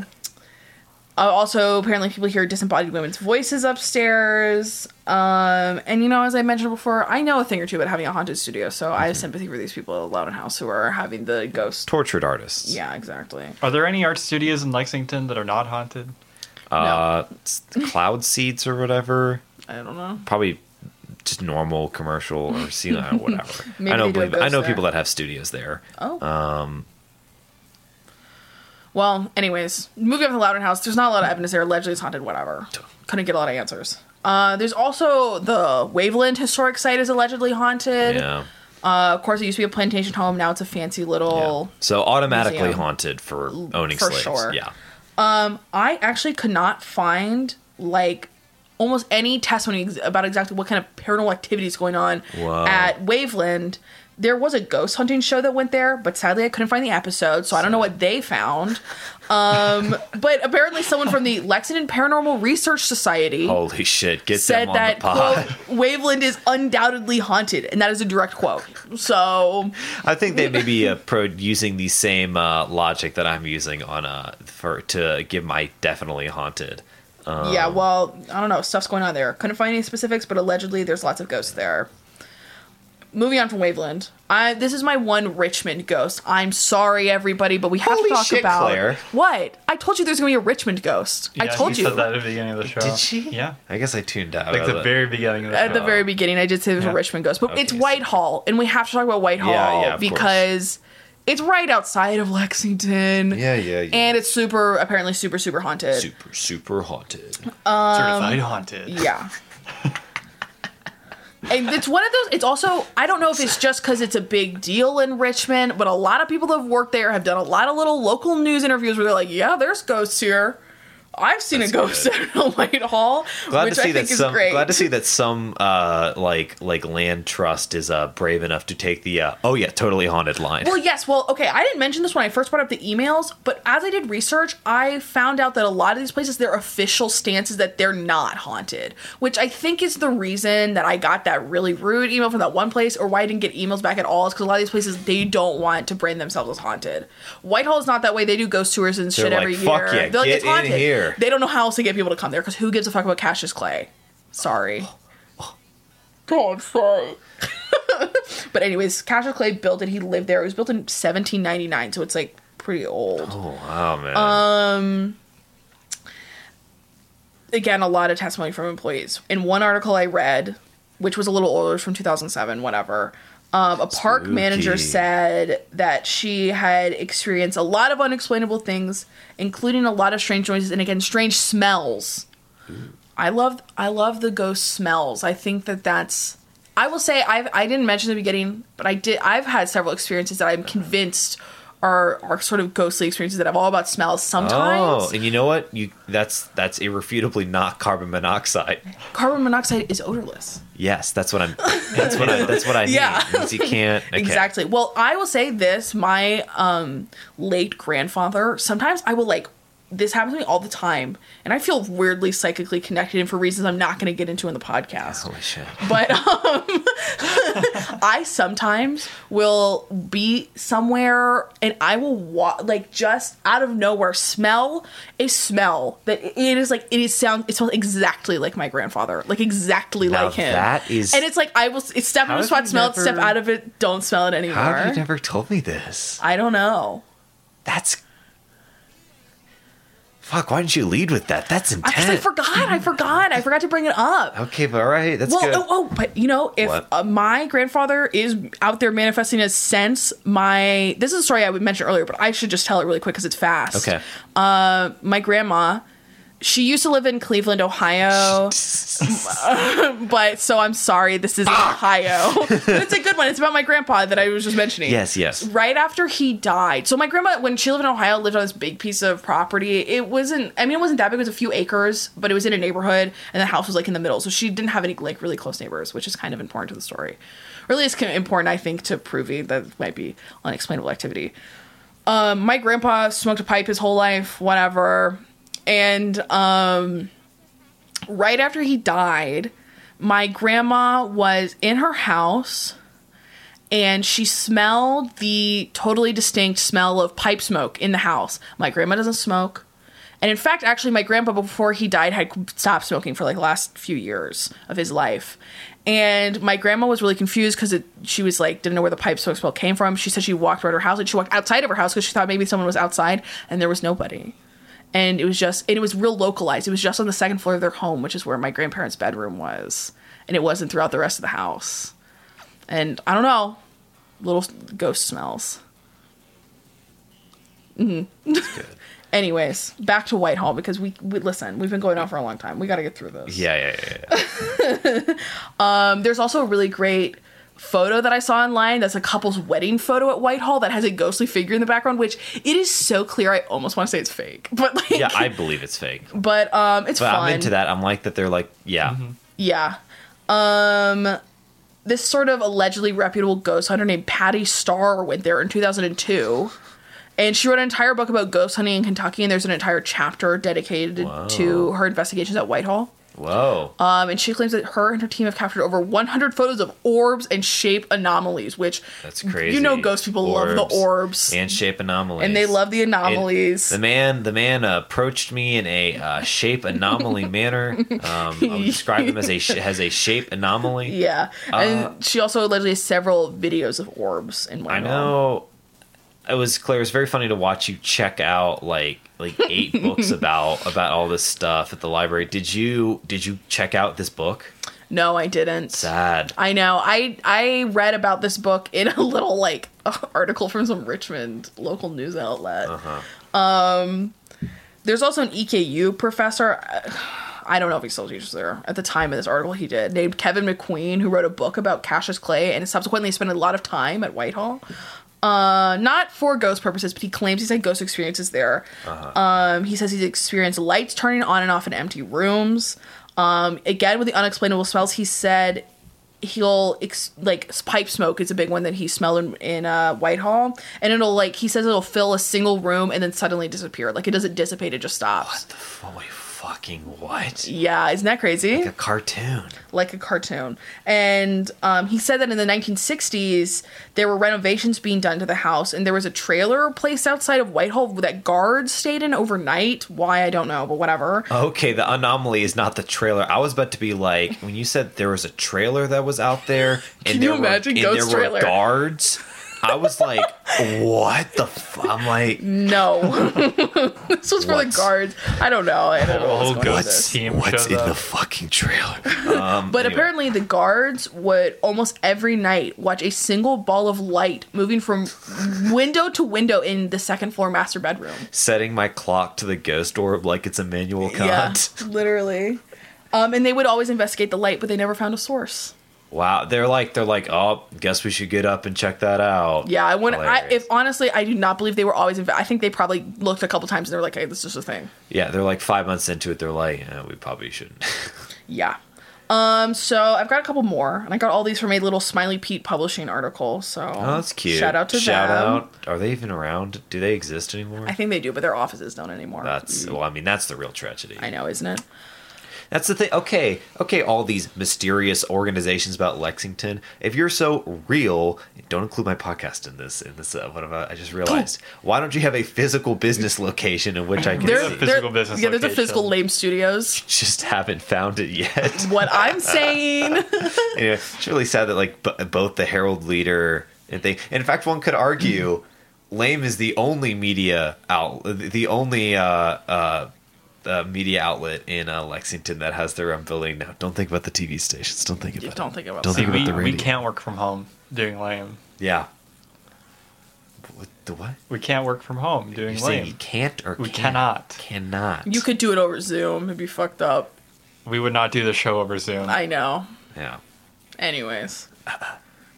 Uh, also, apparently, people hear disembodied women's voices upstairs. Um, and you know, as I mentioned before, I know a thing or two about having a haunted studio, so I Mm-hmm. have sympathy for these people at Loudon House who are having the ghost. Tortured artists. Yeah, exactly. Are there any art studios in Lexington that are not haunted? Uh, s- cloud seeds or whatever. I don't know. Probably just normal commercial or (laughs) see whatever. Maybe I know. do a Believe, I know there. people that have studios there. Oh. Um, Well, anyways, moving up to Loudon House, there's not a lot of evidence there. Allegedly, it's haunted. Whatever. Couldn't get a lot of answers. Uh, there's also the Waveland Historic Site is allegedly haunted. yeah. Uh, of course, it used to be a plantation home. Now it's a fancy yeah. little. So automatically museum. haunted for owning For slaves. sure. Yeah. Um, I actually could not find like almost any testimony about exactly what kind of paranormal activity is going on Wow. at Waveland. There was a ghost hunting show that went there, but sadly I couldn't find the episode, so I don't know what they found. Um, (laughs) but apparently, someone from the Lexington Paranormal Research Society Holy shit! Get said them on that the pod. quote Waveland is undoubtedly haunted, and that is a direct quote. So I think they may be uh, pro using the same uh, logic that I'm using on uh for to give my definitely haunted. yeah, well, I don't know. Stuff's going on there. Couldn't find any specifics, but allegedly there's lots of ghosts there. Moving on from Waveland, I this is my one Richmond ghost. I'm sorry, everybody, but we have Holy to talk shit, about Claire. what I told you. There's gonna be a Richmond ghost. I Yeah, told you, said that at the beginning of the show. Did she? Yeah. I guess I tuned out. Like the it. very beginning of the show. at the very beginning. I did say there's a Richmond ghost, but Okay, it's so- Whitehall, and we have to talk about Whitehall Yeah, yeah, of because it's right outside of Lexington. Yeah, yeah, yeah. and it's super apparently super super haunted. super super haunted. Um, Certified haunted. Yeah. (laughs) And it's one of those. It's also I don't know if it's just because it's a big deal in Richmond, but a lot of people that have worked there have done a lot of little local news interviews where they're like, "Yeah, there's ghosts here. I've seen That's a ghost good. (laughs) at Whitehall," Glad which to see I think is some. great. Glad to see that some uh like like land trust is uh brave enough to take the uh, oh yeah totally haunted line. Well, yes. Well, okay. I didn't mention this when I first brought up the emails, but as I did research, I found out that a lot of these places, their official stance is that they're not haunted, which I think is the reason that I got that really rude email from that one place, or why I didn't get emails back at all, is because a lot of these places they don't want to brand themselves as haunted. Whitehall is not that way. They do ghost tours and shit like, every "Fuck year. yeah, They're like, get it's in haunted. here. They don't know how else to get people to come there because who gives a fuck about Cassius Clay? Sorry. I'm sorry. (laughs) but anyways, Cassius Clay built it. He lived there. It was built in 1799, so it's like pretty old. oh wow man. Um, Again, a lot of testimony from employees. In one article I read, which was a little older, from 2007, whatever. Um, a park Spooky. manager said that she had experienced a lot of unexplainable things, including a lot of strange noises and again strange smells. I love I love the ghost smells. I think that that's I will say I I didn't mention in the beginning, but I did I've had several experiences that I'm convinced are are sort of ghostly experiences that have all about smells. Sometimes oh, and you know what? You that's that's irrefutably not carbon monoxide. carbon monoxide is odorless. Yes, that's what I'm. That's what I. That's what I. (laughs) Yeah. Means you can't. Okay. Exactly. Well, I will say this: my um late grandfather. Sometimes I will like this happens to me all the time, and I feel weirdly psychically connected, and for reasons I'm not going to get into in the podcast. Holy shit. (laughs) But um, (laughs) I sometimes will be somewhere and I will walk like just out of nowhere smell a smell that it is like it is sound it smells exactly like my grandfather, like exactly Now like him. that is- and it's like I will it's step a have spot, smell it, step out of it, don't smell it anymore. How have you never told me this? I don't know. That's. Fuck, why didn't you lead with that? That's intense. I forgot, I forgot, I forgot to bring it up. Okay, but all right, that's well, good. oh, oh, but you know, if uh, my grandfather is out there manifesting as sense, my this is a story I would mention earlier, but I should just tell it really quick because it's fast. Okay. Uh, my grandma, she used to live in Cleveland, Ohio, but so I'm sorry, this is Ohio. But it's a good one. It's about my grandpa that I was just mentioning. Yes, yes. Right after he died, so my grandma, when she lived in Ohio, lived on this big piece of property. It wasn't, I mean, it wasn't that big. It was a few acres, but it was in a neighborhood, and the house was like in the middle. So she didn't have any like really close neighbors, which is kind of important to the story. Really, it's kind of important, I think, to proving that it might be unexplainable activity. Um, my grandpa smoked a pipe his whole life, whatever. And um, right after he died, my grandma was in her house and she smelled the totally distinct smell of pipe smoke in the house. My grandma doesn't smoke. And in fact, actually, my grandpa, before he died, had stopped smoking for like the last few years of his life. And my grandma was really confused because she was like, didn't know where the pipe smoke smell came from. She said she walked around her house and she walked outside of her house because she thought maybe someone was outside and there was nobody. And it was just, and it was real localized. It was just on the second floor of their home, which is where my grandparents' bedroom was. And it wasn't throughout the rest of the house. And I don't know, little ghost smells. Mm-hmm. (laughs) Anyways, back to Whitehall because we, we listen. We've been going on for a long time. We got to get through this. yeah, yeah, yeah, yeah. (laughs) Um, there's also a really great photo that I saw online. That's a couple's wedding photo at Whitehall that has a ghostly figure in the background, which it is so clear. I almost want to say it's fake, (laughs) but like, yeah, I believe it's fake. but um, it's But fun. I'm into that. I'm like that they're like, yeah. Yeah. Um this sort of allegedly reputable ghost hunter named Patti Starr went there in 2002. And she wrote an entire book about ghost hunting in Kentucky, and there's an entire chapter dedicated Whoa. to her investigations at Whitehall. Whoa. Um, and she claims that her and her team have captured over 100 photos of orbs and shape anomalies, which That's crazy. You know, ghost people love the orbs, and, and shape anomalies. And they love the anomalies. the man, the man approached me in a uh, shape anomaly (laughs) manner. Um, I would describe him as a has a shape anomaly. (laughs) yeah, and she also allegedly has several videos of orbs in Uh, I know. It was Claire. It was very funny to watch you check out like like eight books (laughs) about about all this stuff at the library. Did you did you check out this book? No, I didn't. Sad. I know. I I read about this book in a little like (laughs) article from some Richmond local news outlet. Uh-huh. Um, there's also an EKU professor. (sighs) I don't know if he still teaches there. At the time of this article, he did named Keven McQueen, who wrote a book about Cassius Clay, and subsequently spent a lot of time at Whitehall. Uh, not for ghost purposes, but he claims he's had ghost experiences there. Um, he says he's experienced lights turning on and off in empty rooms. Um, again, with the unexplainable smells, he said he'll ex- like pipe smoke is a big one that he smelled in, in uh, Whitehall, and it'll like he says it'll fill a single room and then suddenly disappear. Like it doesn't dissipate, it just stops. Oh, wait, fucking what? Yeah, isn't that crazy? Like a cartoon. like a cartoon. And um, he said that in the 1960s, there were renovations being done to the house, and there was a trailer placed outside of Whitehall that guards stayed in overnight. Why, I don't know, but whatever. Okay, the anomaly is not the trailer. I was about to be like, when you said there was a trailer that was out there, and Can there you imagine were, ghost and there trailer? were guards. I was like, what the? F-? I'm like, No. (laughs) this was for the What's- guards. I don't know. I don't know what's going on with ghost this. team what's shows in up. the fucking trailer? Um, (laughs) (laughs) But anyway. apparently, the guards would almost every night watch a single ball of light moving from window to window in the second floor master bedroom. setting my clock to the ghost orb like it's Immanuel Kant. Yeah, literally. Um, and they would always investigate the light, but they never found a source. Wow, they're like they're like, oh, guess we should get up and check that out. Yeah, I wouldn't. I, if honestly, I do not believe they were always. Inv- I think they probably looked a couple times and they were like, "Hey, this is just a thing." yeah, they're like five months into it. They're like, eh, we probably shouldn't. (laughs) Yeah. Um, so I've got a couple more, and I got all these from a little Smiley Pete publishing article. So Oh, that's cute. Shout out to them. Shout them. out. Are they even around? Do they exist anymore? I think they do, but their offices don't anymore. That's well. I mean, that's the real tragedy. I know, isn't it? That's the thing. Okay, okay. All these mysterious organizations about Lexington. If you're so real, don't include my podcast in this. In this, uh, what about? I just realized. Why don't you have a physical business location in which I can There's see? a physical business Yeah, there's a physical Lame Studios. (laughs) Just haven't found it yet. (laughs) What I'm saying. (laughs) anyway, it's really sad that like b- both the Herald Leader and they. And in fact, one could argue, Lame is the only media out, the only uh, uh, uh, media outlet in uh, Lexington that has their own building now. Don't think about the TV stations. Don't think about. it. don't think about Don't think about we, the we can't work from home doing lame. Yeah. What the what? We can't work from home doing You're lame. you can't or We can't? cannot. Cannot. You could do it over Zoom. It'd be fucked up. We would not do the show over Zoom. I know. Yeah. Anyways. (laughs)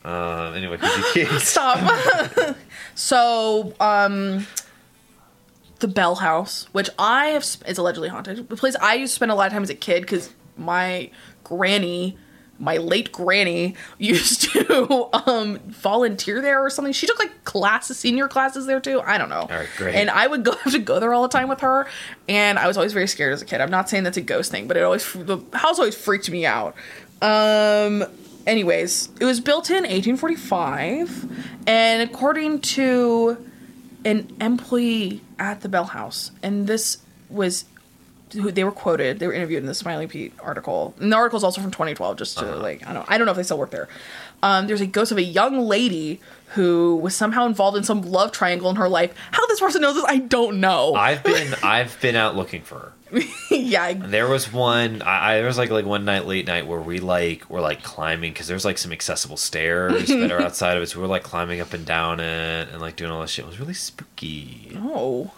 Uh, anyway, 'cause you can't. Stop. (laughs) so, um, the Bell House, which I have sp- is allegedly haunted. The place I used to spend a lot of time as a kid because my granny, my late granny, (laughs) used to um volunteer there or something. She took like classes, senior classes there too. I don't know. All right, great. And I would go (laughs) have to go there all the time with her, and I was always very scared as a kid. I'm not saying that's a ghost thing, but it always the house always freaked me out. Um. Anyways, it was built in 1845, and according to an employee at the Bell House, and this was who they were quoted. They were interviewed in the Smiley Pete article, and the article is also from 2012. Just to like, I don't, I don't know if they still work there. Um, there's a ghost of a young lady who was somehow involved in some love triangle in her life. How this person knows this, I don't know. I've been I've been out looking for her. (laughs) yeah, There was one. I, I there was like like one night late night where we like were like climbing because there's like some accessible stairs that are (laughs) outside of it. So we were like climbing up and down it and like doing all this shit. It was really spooky. Oh.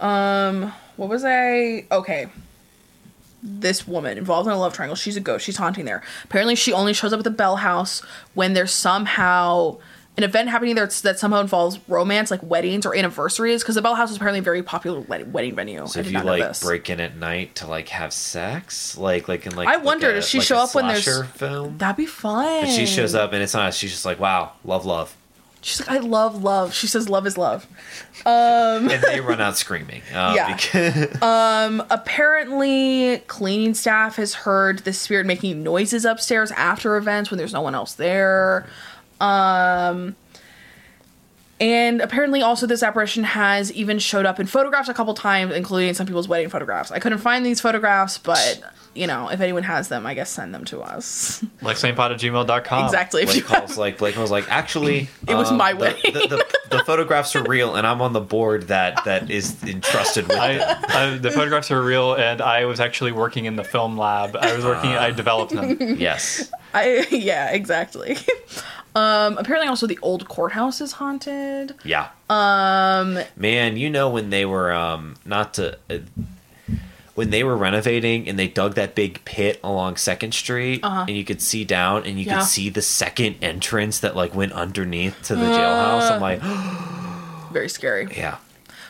Um, what was I? Okay. This woman involved in a love triangle. She's a ghost. She's haunting there. Apparently, she only shows up at the Bell House when there's somehow an event happening there that somehow involves romance, like weddings or anniversaries. Because the Bell House is apparently a very popular wedding venue. So if you like break in at night to like have sex, like like in like I like a- does she like show up when there's- film? That'd be fun. But she shows up and it's not. She's just like, wow, love, love, She's like, I love love. She says, love is love. (laughs) and they run out screaming. Uh, (laughs) Yeah. because- (laughs) apparently cleaning staff has heard the spirit making noises upstairs after events when there's no one else there um and apparently also this apparition has even showed up in photographs a couple times including some people's wedding photographs i couldn't find these photographs but you know if anyone has them i guess send them to us (laughs) LexLanePod at gmail.com. exactly Blake (laughs) calls like Blake was like, actually, (laughs) It was my the- wedding." The, the, the photographs are real, and I'm on the board that that is entrusted with I, them. I, the photographs are real, and I was actually working in the film lab. I was working. I developed them. Yes, i yeah exactly um apparently also the old courthouse is haunted yeah. Um, man, you know when they were um not to. Uh, when they were renovating and they dug that big pit along Second Street, and you could see down, and you Uh-huh. Yeah. could see the second entrance that like went underneath to the jailhouse. I'm like, (gasps) very scary yeah,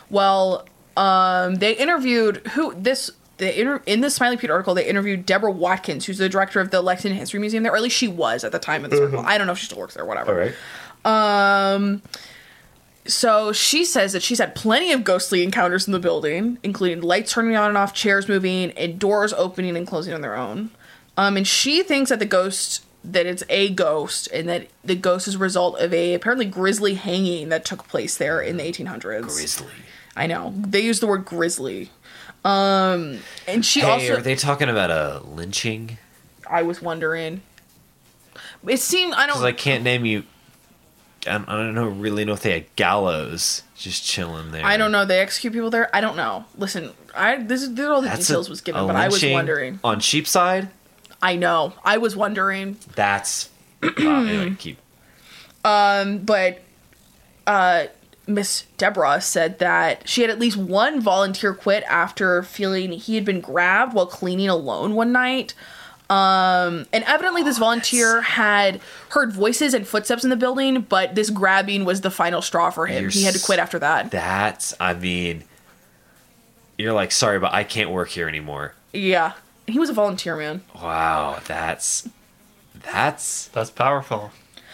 Well, um, they interviewed who this they inter- in the Smiley Pete article. They interviewed Deborah Watkins, who's the director of the Lexington History Museum there, or at least she was at the time of this article. Mm-hmm. I don't know if she still works there, whatever. all right. Um, so she says that she's had plenty of ghostly encounters in the building, including lights turning on and off, chairs moving, and doors opening and closing on their own. Um, and she thinks that the ghost that it's a ghost and that the ghost is a result of a apparently grisly hanging that took place there in the mm-hmm. 1800s. Grizzly. I know they use the word grisly. Um, and she Hey, also, are they talking about a lynching? I was wondering. It seemed I don't. I can't name you. I don't, I don't know really know if they had gallows just chilling there. I don't know. They execute people there. I don't know. Listen, I this is all the That's details a- was given, but I was wondering. on Sheepside. I know. I was wondering, That's uh, anyway, keep. (clears throat) Um, but uh, Miss Deborah said that she had at least one volunteer quit after feeling he had been grabbed while cleaning alone one night. Um, and evidently, this volunteer had heard voices and footsteps in the building, but this grabbing was the final straw for him. You're he had to quit after that. That's I mean, you're like sorry, but I can't work here anymore. Yeah. He was a volunteer man. Wow, that's that's That's powerful.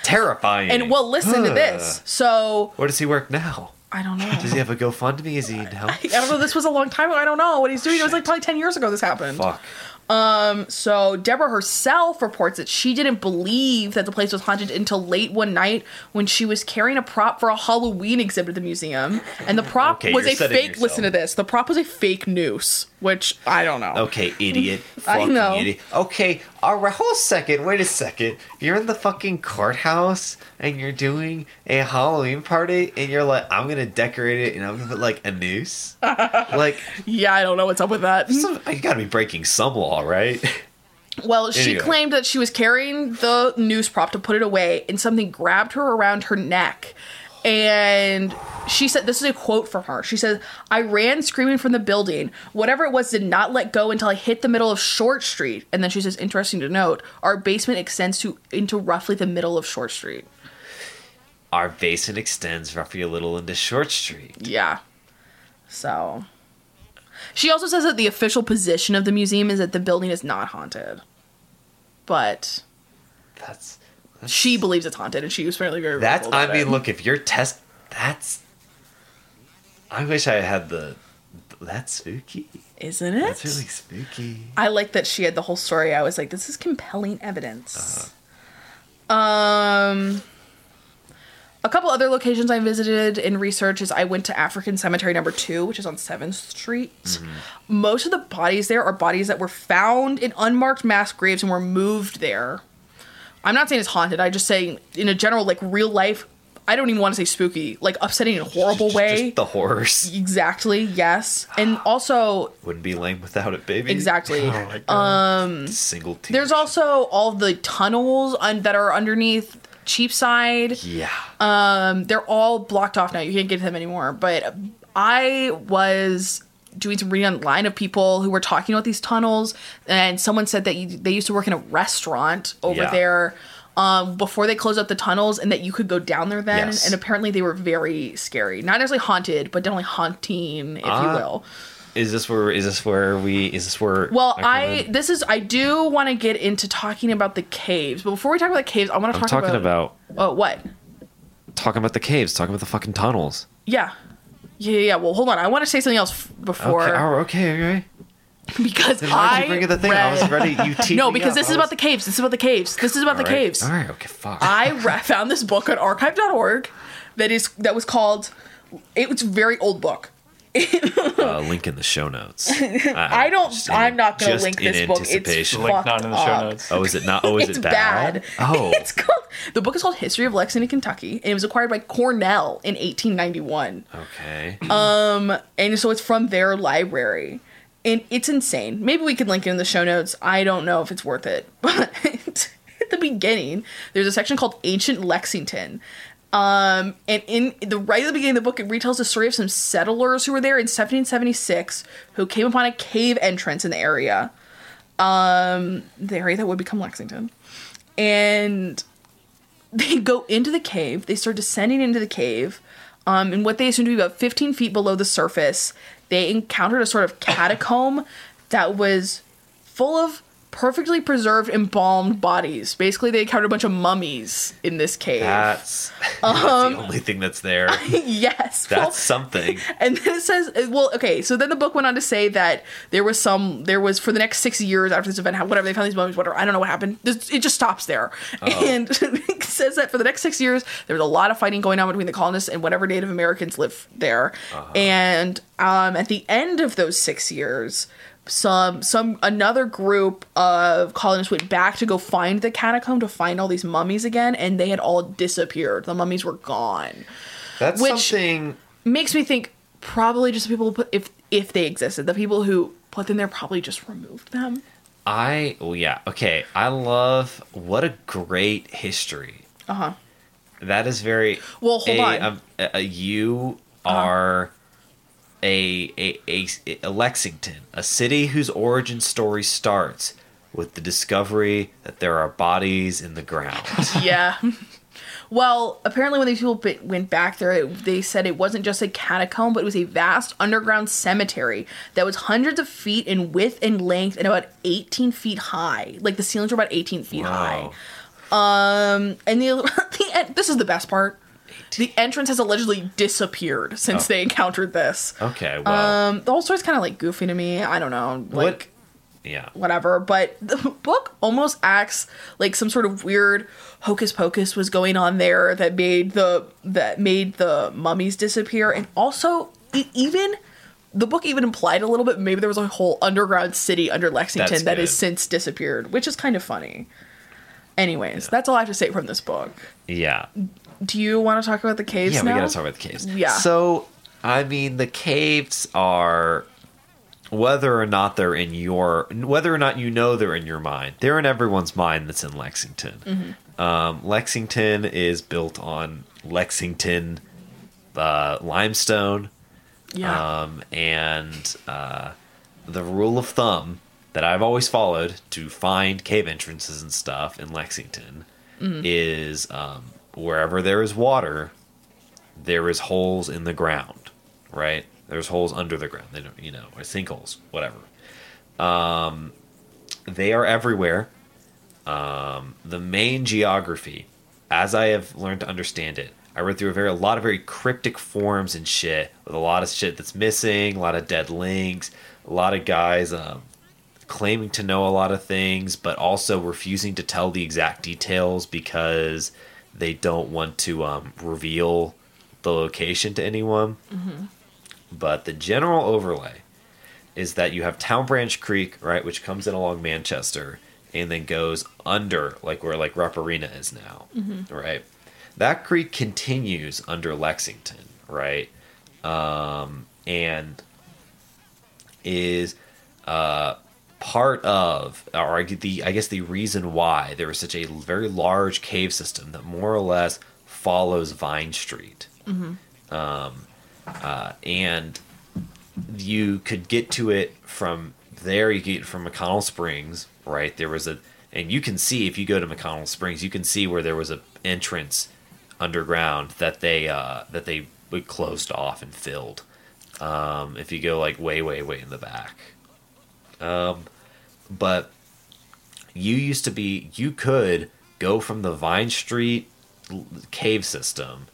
Terrifying. And well, listen to this. So Where does he work now? I don't know. Does he have a GoFundMe? Is he in help? (laughs) I don't know. This was a long time ago. I don't know what he's doing. It was like probably ten years ago. This happened. Fuck. Um, So Deborah herself reports that she didn't believe that the place was haunted until late one night when she was carrying a prop for a Halloween exhibit at the museum, and the prop Okay, was you're a setting fake. yourself. Listen to this. The prop was a fake noose, which I don't know. Okay, (laughs) idiot. I know. idiot. Okay, alright, hold a second. Wait a second. You're in the fucking courthouse and you're doing a Halloween party and you're like, I'm gonna decorate it and I'm gonna put like a noose. (laughs) like, Yeah, I don't know what's up with that. some, you gotta be breaking some law, right? (laughs) Well, she Anyway. claimed that she was carrying the noose prop to put it away, and something grabbed her around her neck. And she said, This is a quote from her. She said, I ran screaming from the building. Whatever it was did not let go until I hit the middle of Short Street. And then she says, Interesting to note, our basement extends to into roughly the middle of Short Street. Our basement extends roughly a little into Short Street. Yeah. So. She also says that the official position of the museum is that the building is not haunted. But That's she believes it's haunted, and she was apparently very. that's I mean, it. look, if you're test that's I wish I had the that's spooky. isn't it? That's really spooky. I like that she had the whole story. I was like, this is compelling evidence. Uh-huh. Um, a couple other locations I visited in research is I went to African Cemetery Number Two, which is on Seventh Street. Mm-hmm. Most of the bodies there are bodies that were found in unmarked mass graves and were moved there. I'm not saying it's haunted. I just saying in a general like real life. I don't even want to say spooky, like upsetting in a horrible (laughs) way. Just the horse. exactly. Yes, and (sighs) also Wouldn't be lame without it, baby. exactly. (laughs) Oh my god. Single team. There's also all the tunnels un- that are underneath Cheapside. Yeah. Um, they're all blocked off now. You can't get to them anymore. But I was doing some reading online of people who were talking about these tunnels, and someone said that you, they used to work in a restaurant over Yeah. there. Um, before they closed up the tunnels, and that you could go down there then, Yes. and apparently they were very scary. Not necessarily haunted, but definitely haunting, if you Ah, will. Is this where? Is this where we? Is this where? Well, come I this is I do want to get into talking about the caves, but before we talk about the caves, I want to talk talking about, about oh what? talking about the caves. Talking about the fucking tunnels. Yeah. Yeah, yeah, yeah. Well, hold on. I want to say something else before Okay. Oh, okay. Okay. because Then why'd I you bring in the thing? I was ready. You teed No, because this is about the caves. This is about the caves. This is about the All right. caves. All right. Okay. Fuck. I (laughs) re- found this book on archive.org that is that was called it was a very old book. (laughs) uh, link in the show notes. (laughs) I, I don't just in- I'm not going to link in this book. It's anticipation. Link fucked not in the up. show notes. Oh, is it not? Oh, is it's it bad? bad. Oh, (laughs) It's called the book is called History of Lexington, Kentucky, and it was acquired by Cornell in 1891. okay. Um, and so it's from their library. And it's insane. Maybe we can link it in the show notes. I don't know if it's worth it. But at the beginning, there's a section called Ancient Lexington. Um, and in the right at the beginning of the book, it retells the story of some settlers who were there in 1776 who came upon a cave entrance in the area. Um, the area that would become Lexington. And they go into the cave. They start descending into the cave. Um, and what they assume to be about 15 feet below the surface, they encountered a sort of catacomb that was full of perfectly preserved embalmed bodies. Basically, they encountered a bunch of mummies in this cave. That's, (laughs) that's Um, the only thing that's there. (laughs) yes. well, That's something. (laughs) and then it says, well, okay. So then the book went on to say that there was some, there was for the next six years after this event, whatever they found these mummies, whatever. I don't know what happened. It just stops there, and it says that for the next six years there was a lot of fighting going on between the colonists and whatever Native Americans live there, and um, at the end of those six years. Some some another group of colonists went back to go find the catacomb to find all these mummies again, and they had all disappeared. The mummies were gone That's Which- something. makes me think probably just the people put if if they existed the people who put them there probably just removed them I well, yeah. Okay. I love what a great history. uh-huh That is very Well, hold a, on. um, a- a- you are a, a, a a Lexington, a city whose origin story starts with the discovery that there are bodies in the ground. (laughs) yeah Well, apparently, when these people went back there, it, they said it wasn't just a catacomb, but it was a vast underground cemetery that was hundreds of feet in width and length and about 18 feet high. Like the ceilings were about 18 feet high. Um, and the, (laughs) the this is the best part. The entrance has allegedly disappeared since Oh. they encountered this. Okay, well, Um, the whole story's kind of like goofy to me. I don't know, like what? Yeah. whatever. But the book almost acts like some sort of weird hocus pocus was going on there that made the that made the mummies disappear, and also it even. The book even implied a little bit maybe there was a whole underground city under Lexington That's that has since disappeared, which is kind of funny. Anyways, that's all I have to say from this book. Yeah. Do you want to talk about the caves Yeah, now? we gotta talk about the caves. Yeah. So, I mean, the caves are whether or not they're in your, whether or not you know they're in your mind, they're in everyone's mind that's in Lexington. Mm-hmm. Um, Lexington is built on Lexington uh, limestone, yeah. um, and uh, the rule of thumb that I've always followed to find cave entrances and stuff in Lexington is um, wherever there is water, there is holes in the ground, right? There's holes under the ground. They don't, you know, or sinkholes, whatever. Um, they are everywhere. Um, the main geography, as I have learned to understand it, I read through a very a lot of very cryptic forums and shit with a lot of shit that's missing, a lot of dead links, a lot of guys um, claiming to know a lot of things, but also refusing to tell the exact details because they don't want to um, reveal the location to anyone. But the general overlay is that you have Town Branch Creek, right, which comes in along Manchester and then goes under, like where like Rupp Arena is now, right? That creek continues under Lexington, right, um, and is uh, part of, or the I guess the reason why there is such a very large cave system that more or less follows Vine Street, um, uh, and you could get to it from there. You get from McConnell Springs, right? There was a, and you can see if you go to McConnell Springs, you can see where there was a entrance underground that they uh, that they closed off and filled. Um, if you go like way, way, way in the back, um, but you used to be you could go from the Vine Street cave system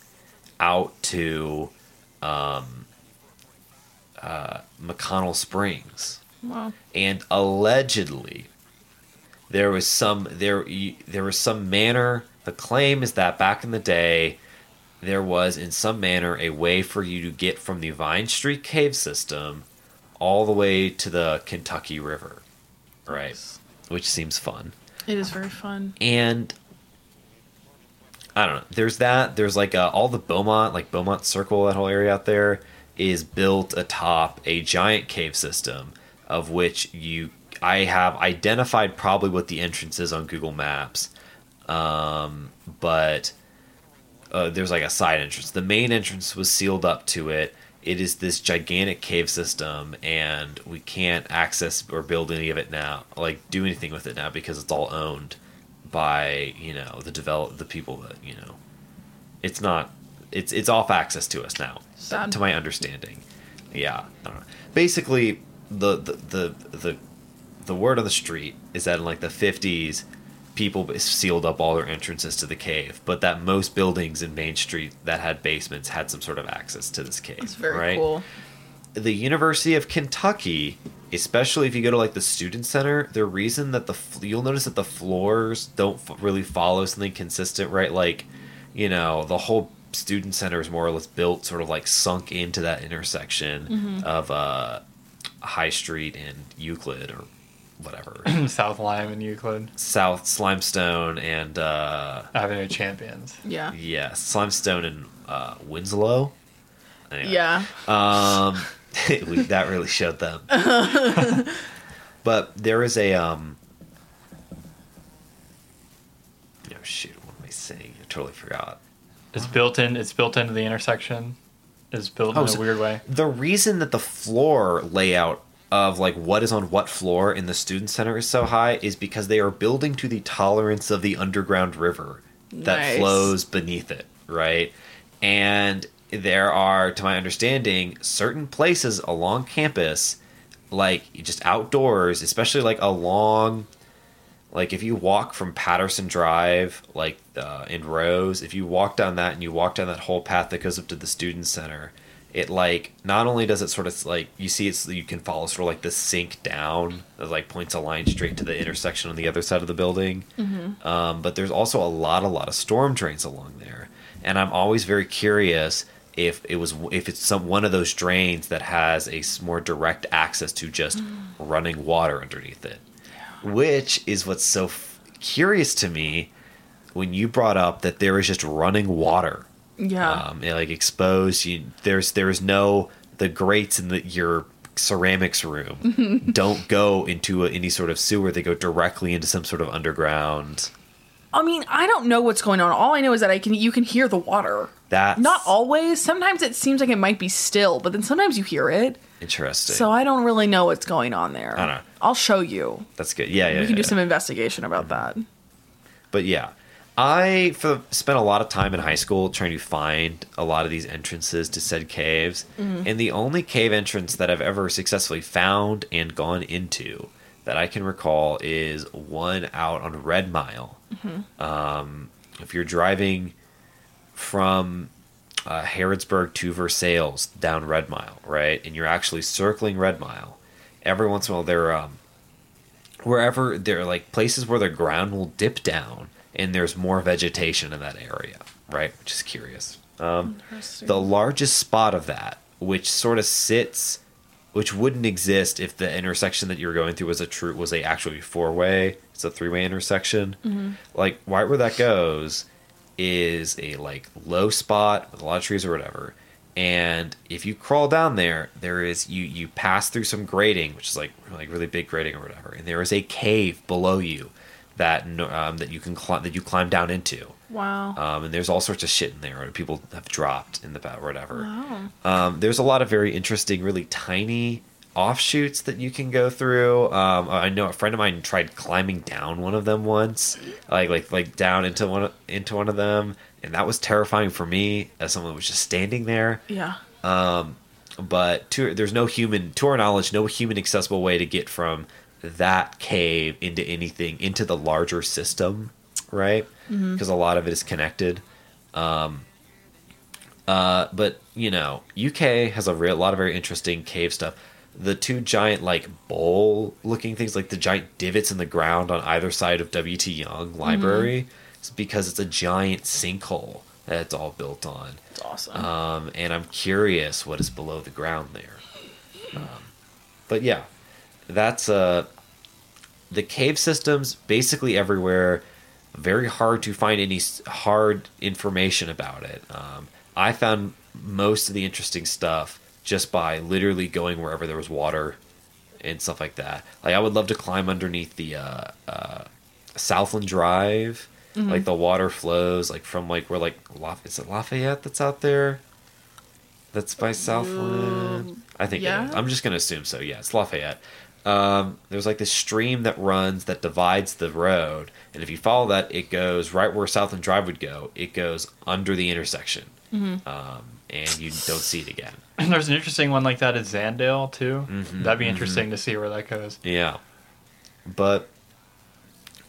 out to um, uh, McConnell Springs, Wow. and allegedly there was some there there was some manner. The claim is that back in the day, there was in some manner a way for you to get from the Vine Street cave system all the way to the Kentucky River, right? Which seems fun It is very fun. and I don't know. There's that. There's like uh, all the Beaumont, like Beaumont Circle, that whole area out there is built atop a giant cave system, of which you I have identified probably what the entrance is on Google Maps, um, but uh, there's like a side entrance. The main entrance was sealed up to it. It is this gigantic cave system, and we can't access or build any of it now, like do anything with it now because it's all owned by you know the develop the people that you know. It's not. It's it's off access to us now, Sad. to my understanding. Yeah, I don't know. Basically, the the the the, the word on the street is that in like the fifties, people sealed up all their entrances to the cave, but that most buildings in Main Street that had basements had some sort of access to this cave. It's very right? cool. the University of Kentucky, especially if you go to like the student center, the reason that the you'll notice that the floors don't really follow something consistent, right? Like, you know, the whole student center is more or less built sort of like sunk into that intersection of uh, High Street and Euclid or whatever, (clears throat) South Lime and Euclid South Slimestone and uh, Avenue Champions. Yeah. yeah, Slimestone and uh, Winslow. Anyway. Yeah. Um, (laughs) we, that really showed them. (laughs) but there is a um. Oh shoot! What am I saying? I totally forgot. It's built in. It's built into the intersection. It's built in Oh, a so- weird way. The reason that the floor layout of like what is on what floor in the student center is so high is because they are building to the tolerance of the underground river that Nice. flows beneath it, right? And there are, to my understanding, certain places along campus, like just outdoors, especially like along, like if you walk from Patterson Drive, like uh, in Rose, if you walk down that and you walk down that whole path that goes up to the student center, it like not only does it sort of like you see it's you can follow sort of like the sink down that like points a line straight to the intersection on the other side of the building, um, but there's also a lot a lot of storm drains along there, and I'm always very curious if it was if it's some one of those drains that has a more direct access to just running water underneath it, which is what's so f- curious to me when you brought up that there is just running water Yeah. um, and, like exposed. You, there's there's no the grates in the your ceramics room (laughs) don't go into a, any sort of sewer. They go directly into some sort of underground. I mean, I don't know what's going on. All I know is that I can you can hear the water. That Not always. Sometimes it seems like it might be still, but then sometimes you hear it. interesting. So I don't really know what's going on there. I don't know. I'll show you. That's good. Yeah, yeah. we can yeah, do some investigation about that. But yeah, I for, spent a lot of time in high school trying to find a lot of these entrances to said caves, and the only cave entrance that I've ever successfully found and gone into that I can recall is one out on Red Mile. Um, if you're driving from uh, Harrodsburg to Versailles down Red Mile, right, and you're actually circling Red Mile, every once in a while there are um, wherever there are like places where the ground will dip down and there's more vegetation in that area, right? Which is curious. Um, the largest spot of that, which sort of sits, which wouldn't exist if the intersection that you were going through was a true was a actually four way. It's a three way intersection. Like right where that goes is a like low spot with a lot of trees or whatever. And if you crawl down there, there is you you pass through some grading, which is like like really big grading or whatever, and there is a cave below you that um, that you can climb that you climb down into. Wow. Um, and there's all sorts of shit in there that people have dropped in the or whatever. wow. Um, there's a lot of very interesting, really tiny offshoots that you can go through. Um, I know a friend of mine tried climbing down one of them once, like like like down into one of- into one of them, and that was terrifying for me as someone who was just standing there. Yeah. Um, But to, there's no human, to our knowledge, no human accessible way to get from that cave into anything into the larger system, right? Because a lot of it is connected. Um, uh, but you know, UK has a real, lot of very interesting cave stuff. The two giant like bowl looking things, like the giant divots in the ground on either side of WT Young Library, is because it's a giant sinkhole that it's all built on. It's awesome. Um, and I'm curious what is below the ground there. Um, but yeah, that's uh, the cave systems basically everywhere. Very hard to find any hard information about it. Um, I found most of the interesting stuff just by literally going wherever there was water and stuff like that. Like I would love to climb underneath the uh, uh, Southland Drive. Like the water flows like from like where like Laf- is it Lafayette that's out there? That's by Southland. I think yeah. I'm just gonna assume so. Yeah, it's Lafayette. Um, there's like this stream that runs that divides the road, and if you follow that, it goes right where Southland Drive would go. It goes under the intersection, um, and you don't see it again. And (clears throat) there's an interesting one like that at Zandale too. Mm-hmm, That'd be interesting to see where that goes. Yeah. But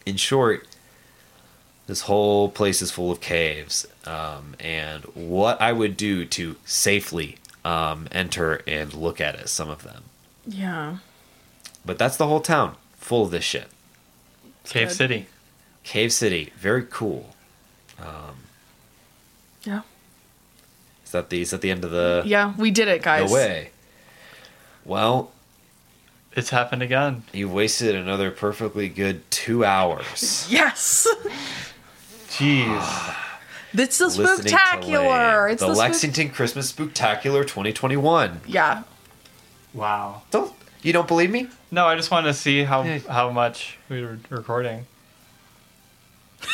in short, this whole place is full of caves. Um, and what I would do to safely um, enter and look at it, some of them. yeah. But that's the whole town, full of this shit. Cave good. City. Cave City, very cool. Um, yeah. Is that the is that the end of the Yeah. We did it, guys. No way. Well, It's happened again. you wasted another perfectly good two hours. (laughs) Yes. Jeez. (sighs) It's the listening spectacular. It's the, the, spook- Lexington Christmas Spooktacular 2021. Yeah. wow. Don't you don't believe me? No, I just wanted to see how Yeah. how much we were recording. (laughs)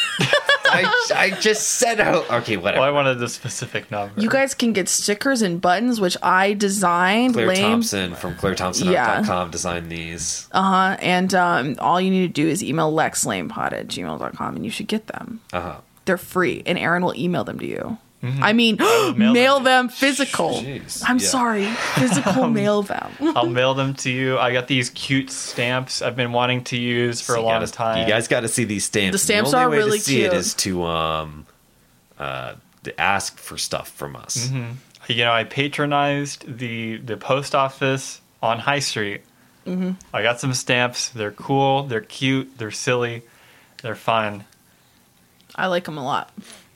I, I just said how. Okay, whatever. Well, I wanted the specific number. You guys can get stickers and buttons, which I designed. Claire Lame. Thompson from ClaireThompsonArt.com designed these. Uh huh. And um, all you need to do is email lexlamepod at gmail.com and you should get them. Uh huh. they're free, and Aaron will email them to you. I mean, (gasps) mail mail, them. them physical. Jeez. I'm Yeah. sorry, physical (laughs) mail them. (laughs) I'll mail them to you. I got these cute stamps I've been wanting to use for So a long gotta- time. You guys got to see these stamps. The stamps the only are way really to see it cute. is to um, uh, to ask for stuff from us. Mm-hmm. you know, I patronized the the post office on High Street. Mm-hmm. I got some stamps. They're cool. They're cute. They're silly. They're fun. I like them a lot.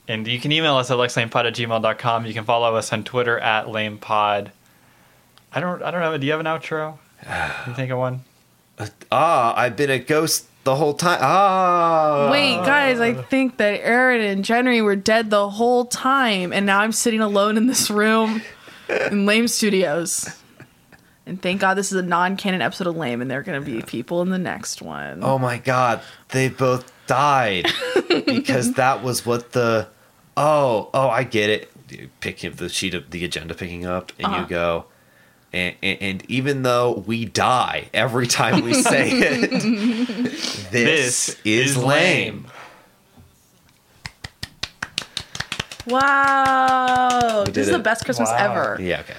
And you can email us at lexlamepod at gmail.com. You can follow us on Twitter at lamepod. I don't I don't know. Do you have an outro? Can you think of one? (sighs) Ah, I've been a ghost the whole time. Ah, Wait, guys, I think that Aaron and Jenny were dead the whole time, and now I'm sitting alone in this room in Lame Studios. And thank God this is a non-canon episode of Lame, and there are going to be people in the next one. Oh my god, they both died because that was what the. Oh, oh, I get it. You pick up the sheet of the agenda, picking up, and Uh-huh. you go. And, and, and even though we die every time we say (laughs) it, (laughs) this, This is, is lame. lame. Wow, this did is the best Christmas Wow. ever. Yeah, okay.